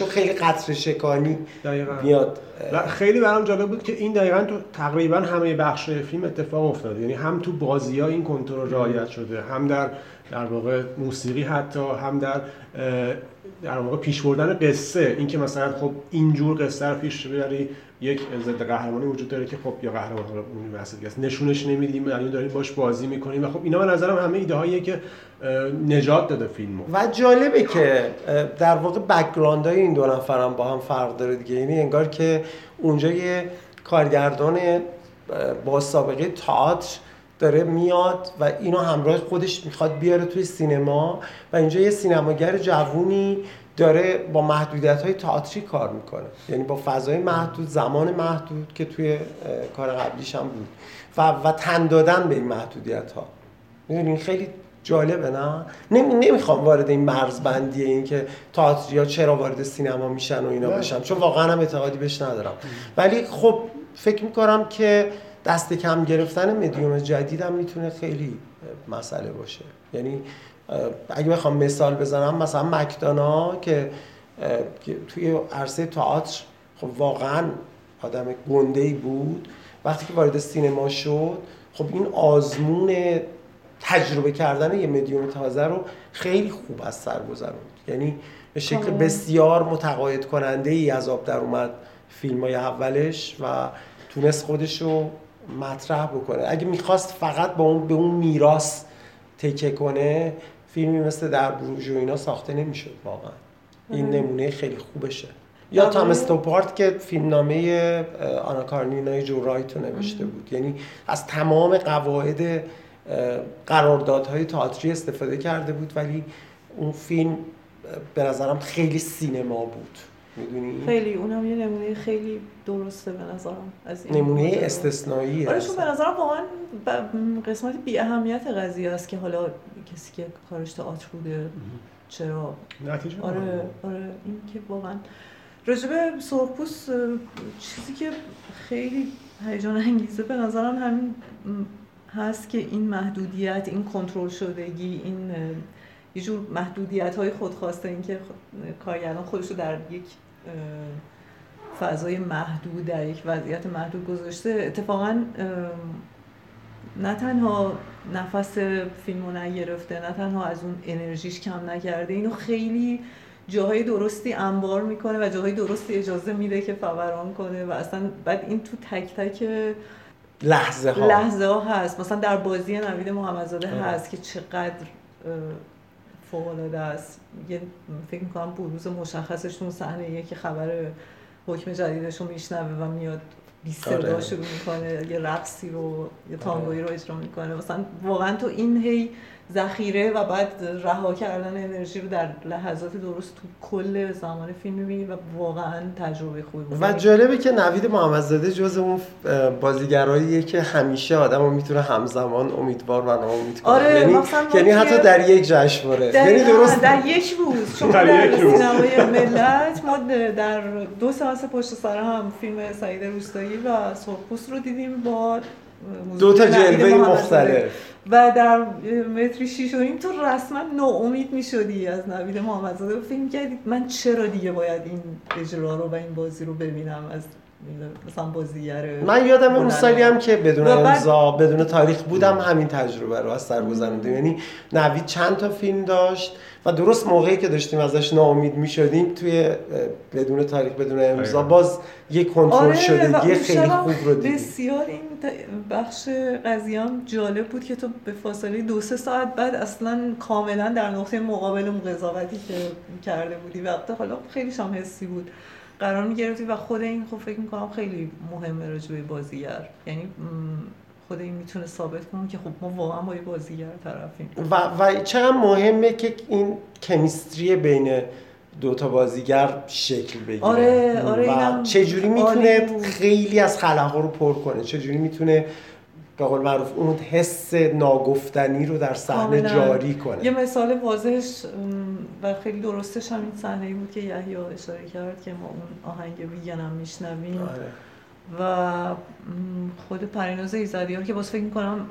رو خیلی قطر شکانی دقیقاً. میاد و خیلی برام جالب بود که این دقیقا تو تقریبا همه بخش فیلم اتفاق افتاده یعنی هم تو بازی ها این کنترل رعایت شده هم در در واقع موسیقی حتی هم در در واقع پیش بردن قصه اینکه مثلا خب اینجور قصه رو پیش ببری یک ضد قهرمانی وجود داره که خب یا قهرمان حالا اون است. نشونش نمیدیم یعنی داریم باش بازی می‌کنیم و خب اینا به نظرم همه ایده هاییه که نجات داده فیلمو. و جالبه که در واقع background های این دو نفرم با هم فرق داره دیگه. یعنی انگار که اونجا یه کارگردان با سابقه تئاتر داره میاد و اینو همراه خودش می‌خواد بیاره توی سینما و اینجا یه سینماگر جوونی داره با محدودیت های تئاتری کار می‌کنه. یعنی با فضای محدود زمان محدود که توی کار قبلیش هم بود. و, و تن دادن به این محدودیت ها می‌دونی خیلی جالبه نه؟ نمی نمی‌خوام وارد این مرزبندی این که تئاتریا چرا وارد سینما میشن و اینا. بشم چون واقعا هم اعتقادی بهش ندارم. ولی خب فکر می‌کنم که دست کم گرفتن مدیوم جدید هم می‌تونه خیلی مسئله باشه. یعنی اگه بخوام مثال بزنم مثلا مکدانا که توی عرصه تئاتر خب واقعا آدم گنده ای بود. وقتی که وارد سینما شد خب این آزمون تجربه کردن یه مدیوم تازه رو خیلی خوب از سر گذروند. یعنی به شکل کاملا. بسیار متقاعد کننده ای از آب در اومد فیلم های اولش و تونست خودش رو مطرح بکنه. اگه می‌خواست فقط با اون به اون میراث تکه کنه فیلمی مثل در بروژ و اینا ساخته نمی‌شد واقعا. این. نمونه خیلی خوبشه. یا. تام استوپارت که فیلمنامه آنا کارنینای جو رایت رو نوشته بود. یعنی از تمام قواعد قراردادهای تئاتری استفاده کرده بود ولی اون فیلم به نظرم خیلی سینما بود. می‌دونی خیلی اونم یه نمونه خیلی درسته به نظرم از این نمونه. استثنایی آره چون به نظرم واقعا ب- قسمت بی اهمیت قضیه است که حالا کسی که کارش تئاتر بوده چرا نتیجه آره. آره این که واقعا راجب سرخپوست اه، چیزی که خیلی هیجان انگیزه به نظرم همین هست که این محدودیت این کنترل شدگی این یه جور محدودیت های خودخواسته این که خود- کارگردان خودش رو در یک فضای محدود در یک وضعیت محدود گذاشته. اتفاقا نه تنها نفس فیلم رو نگرفته نه تنها از اون انرژیش کم نکرده اینو خیلی جاهای درستی انبار می‌کنه و جاهای درستی اجازه میده که فوران کنه و اصلا بعد این تو تک تک لحظه ها لحظه ها هست. مثلا در بازی نوید محمدزاده. هست که چقدر فوق العاده است. یه فکر می‌کنم بروز مشخصش تو اون صحنه که خبر حکم جدیدش رو میشنوه و میاد بی صدا آره. شروع می‌کنه یه رقصی رو یه تانگویی رو اجرا می‌کنه. مثلا واقعا تو این هی ذخیره و بعد رها کردن انرژی رو در لحظات درست تو کل زمان فیلم می‌بینی و واقعا تجربه خوبی بود. و جالبه که نوید محمدزاده جز اون بازیگراییه که همیشه آدم رو می‌تونه همزمان امیدوار و ناامید کنه. آره، یعنی, یعنی حتی در یک جشنواره. در, یعنی درست در یک روز. چون در در یک روز. سینمای ملت ما در دو ساعت پشت سر هم فیلم سعید روستایی و سرخپوست رو دیدیم با دو تا جلوه. مختلف. و در متری شیش و تو رسما ناامید می‌شدی از نوید محمدزاده. و فکر می‌کردی من چرا دیگه باید این اجرا رو و این بازی رو ببینم؟ از مثلا بازیگر من یادم اون. سالی هم که بدون امضا بدون تاریخ بودم همین تجربه رو از سر گذروندیم. یعنی نوید چند تا فیلم داشت و درست موقعی که داشتیم ازش ناامید می‌شدیم توی اه، بدون تاریخ بدون امضا دقیقاً. باز یه کنترل آره شدگی اون خیلی خوب رو دیدیم. بسیار این بخش قضیه هم جالب بود که تو به فاصله دو سه ساعت بعد اصلا کاملا در نقطه مقابل اون قضاوتی که کرده بودی. و البته حالا خیلی هم حسی بود. قرار می‌گرفتی و خود این خب فکر می‌کنم خیلی مهمه راجع به بازیگر. یعنی خود این می‌تونه ثابت کنه که خب ما واقعا با یه بازیگر طرفیم. و, و چقدر مهمه که این کمیستری بین دو تا بازیگر شکل بگیره. آره، آره، و چجوری می‌تونه. خیلی از خلاها رو پر کنه؟ چجوری می‌تونه به قول معروف اون حس ناگفتنی رو در صحنه. جاری کنه یه مثال واضحش و خیلی درستش هم این صحنه ای بود که یحیی اشاره کرد که ما اون آهنگ ویگن هم میشنویم آره. و خود پریناز ایزدیار که باز فکر می‌کنم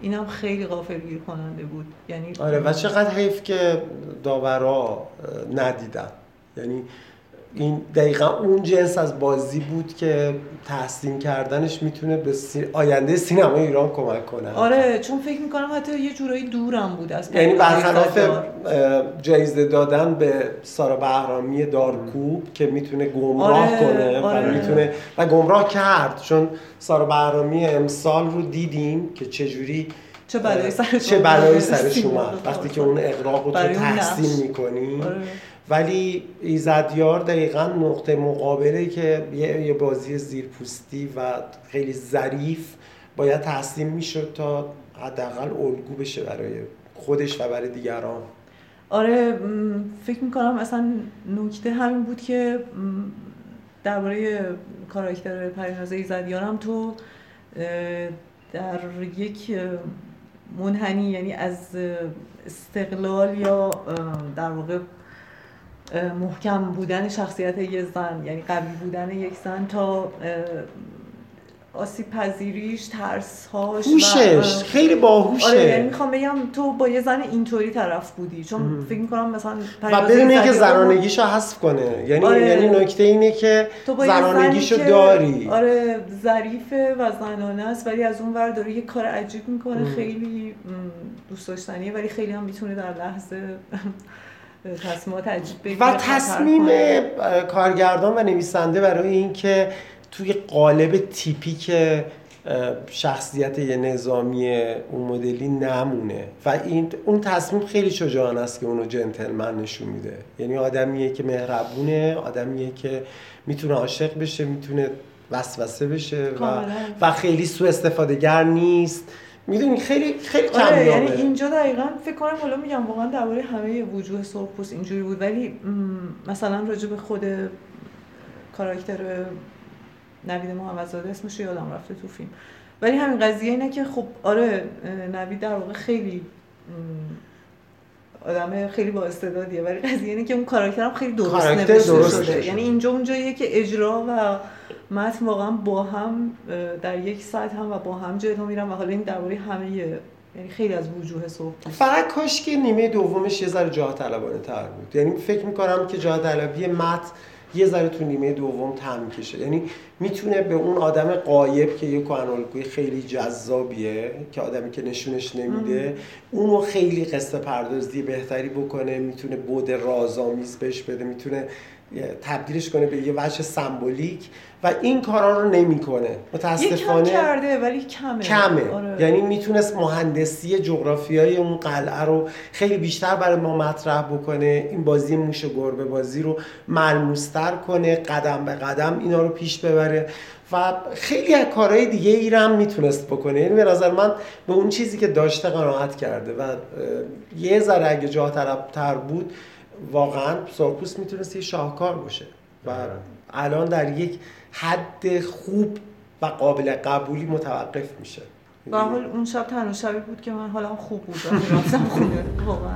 اینم خیلی غافلگیر کننده بود یعنی آره و چقدر حیف که داورا ندیدن یعنی این دقیقا اون جنس از بازی بود که تحسین کردنش می‌تونه به سی- آینده سینما ایران کمک کنه. آره چون فکر می‌کنم حتی یه جورایی دورم بود از یعنی برخلاف جایزه دادن به سارا بهرامی دارکوب که می‌تونه گمراه آره، کنه و آره. می‌تونه و گمراه کرد. چون سارا بهرامی امسال رو دیدیم که چجوری چه بلایی سرش چه اومد. بلایی سرش اومد وقتی که اون اقراق رو تو. تحسین می‌کنی آره. ولی ایزدیار دقیقا نقطه مقابله که یه, بازی زیرپوستی و خیلی ظریف باید تحسین می‌شد تا حداقل الگو بشه برای خودش و برای دیگران آره فکر می‌کنم اصلا نکته همین بود که درباره کاراکتر پریناز ایزدیار هم تو در یک منحنی یعنی از استقلال یا در واقع محکم بودن شخصیت یک زن یعنی قوی بودن یک زن تا آسیب پذیریش ترس هاش هوشش خیلی باهوشه. آره یعنی می‌خوام بگم تو با یه زن اینطوری طرف بودی چون فکر می‌کنم مثلا و بدون اینکه ایزدیار رو- زنانگیشو حذف کنه. یعنی آره. یعنی نکته اینه که تو زنانگیشو که- داری. آره ظریفه و زنانه است ولی از اون ور داره یه کار عجیب می‌کنه خیلی م، دوست داشتنیه ولی خیلی هم می‌تونه در لحظه تصمیمات عجیب و تصمیم کارگردان و نویسنده برای اینکه توی قالب تیپیک شخصیت یه نظامی اون مدلی نمونه. و این اون تصمیم خیلی شجاعانه است که اونو جنتلمن نشون میده. یعنی آدمیه که مهربونه آدمیه که می‌تونه عاشق بشه می‌تونه وسوسه بشه و. و خیلی سوء استفاده گر نیست. می‌دونی خیلی خیلی آره کمیابه. یعنی اینجا دقیقا فکر کنم حالا میگم واقعا درباره همه وجوه سرخپوست اینجوری بود. ولی مثلا راجع به خود کاراکتر نوید محمدزاده اسمش یادم رفته تو فیلم. ولی همین قضیه اینه که خب آره نوید در واقع خیلی آدم خیلی با استعدادیه ولی قضیه اینه که اون کاراکتر هم خیلی درست نوشته شده. یعنی اینجا اونجاییه که اجرا و متن واقعا با هم در یک ساعت هم و با هم جلو میرن و حالا این درباره همه یعنی خیلی از وجوه سرخپوست فقط کاش که نیمه دومش یه ذره جاه طلبانه تر بود. یعنی فکر می‌کنم که جاه طلبی مت یه ذره تو نیمه دوم تم کشه یعنی می‌تونه به اون آدم قایب که یه کهنالگوی خیلی جذابیه که آدمی که نشونش نمیده اونو خیلی قصه پردازی بهتری بکنه می‌تونه بود رازآمیز بهش بده می‌تونه تبدیلش کنه به یه وجه سمبولیک و این کارا رو نمی‌کنه. متاسفانه کرده ولی کمه. کمه. آره. یعنی می‌تونست مهندسی جغرافیای اون قلعه رو خیلی بیشتر برای ما مطرح بکنه این بازی موش و گربه بازی رو ملموستر کنه قدم به قدم اینا رو پیش ببره و خیلی از کارهای دیگه ای رو هم می‌تونست بکنه. یعنی به نظر من به اون چیزی که داشته قناعت کرده و یه ذره اگه جا تر بود واقعا سرپوست می‌تونست یه شاهکار باشه و الان در یک حد خوب و قابل قبولی متوقف میشه. به حال اون شب تنها شبی بود که من حالم خوب بود رفتم خونه. واقعا.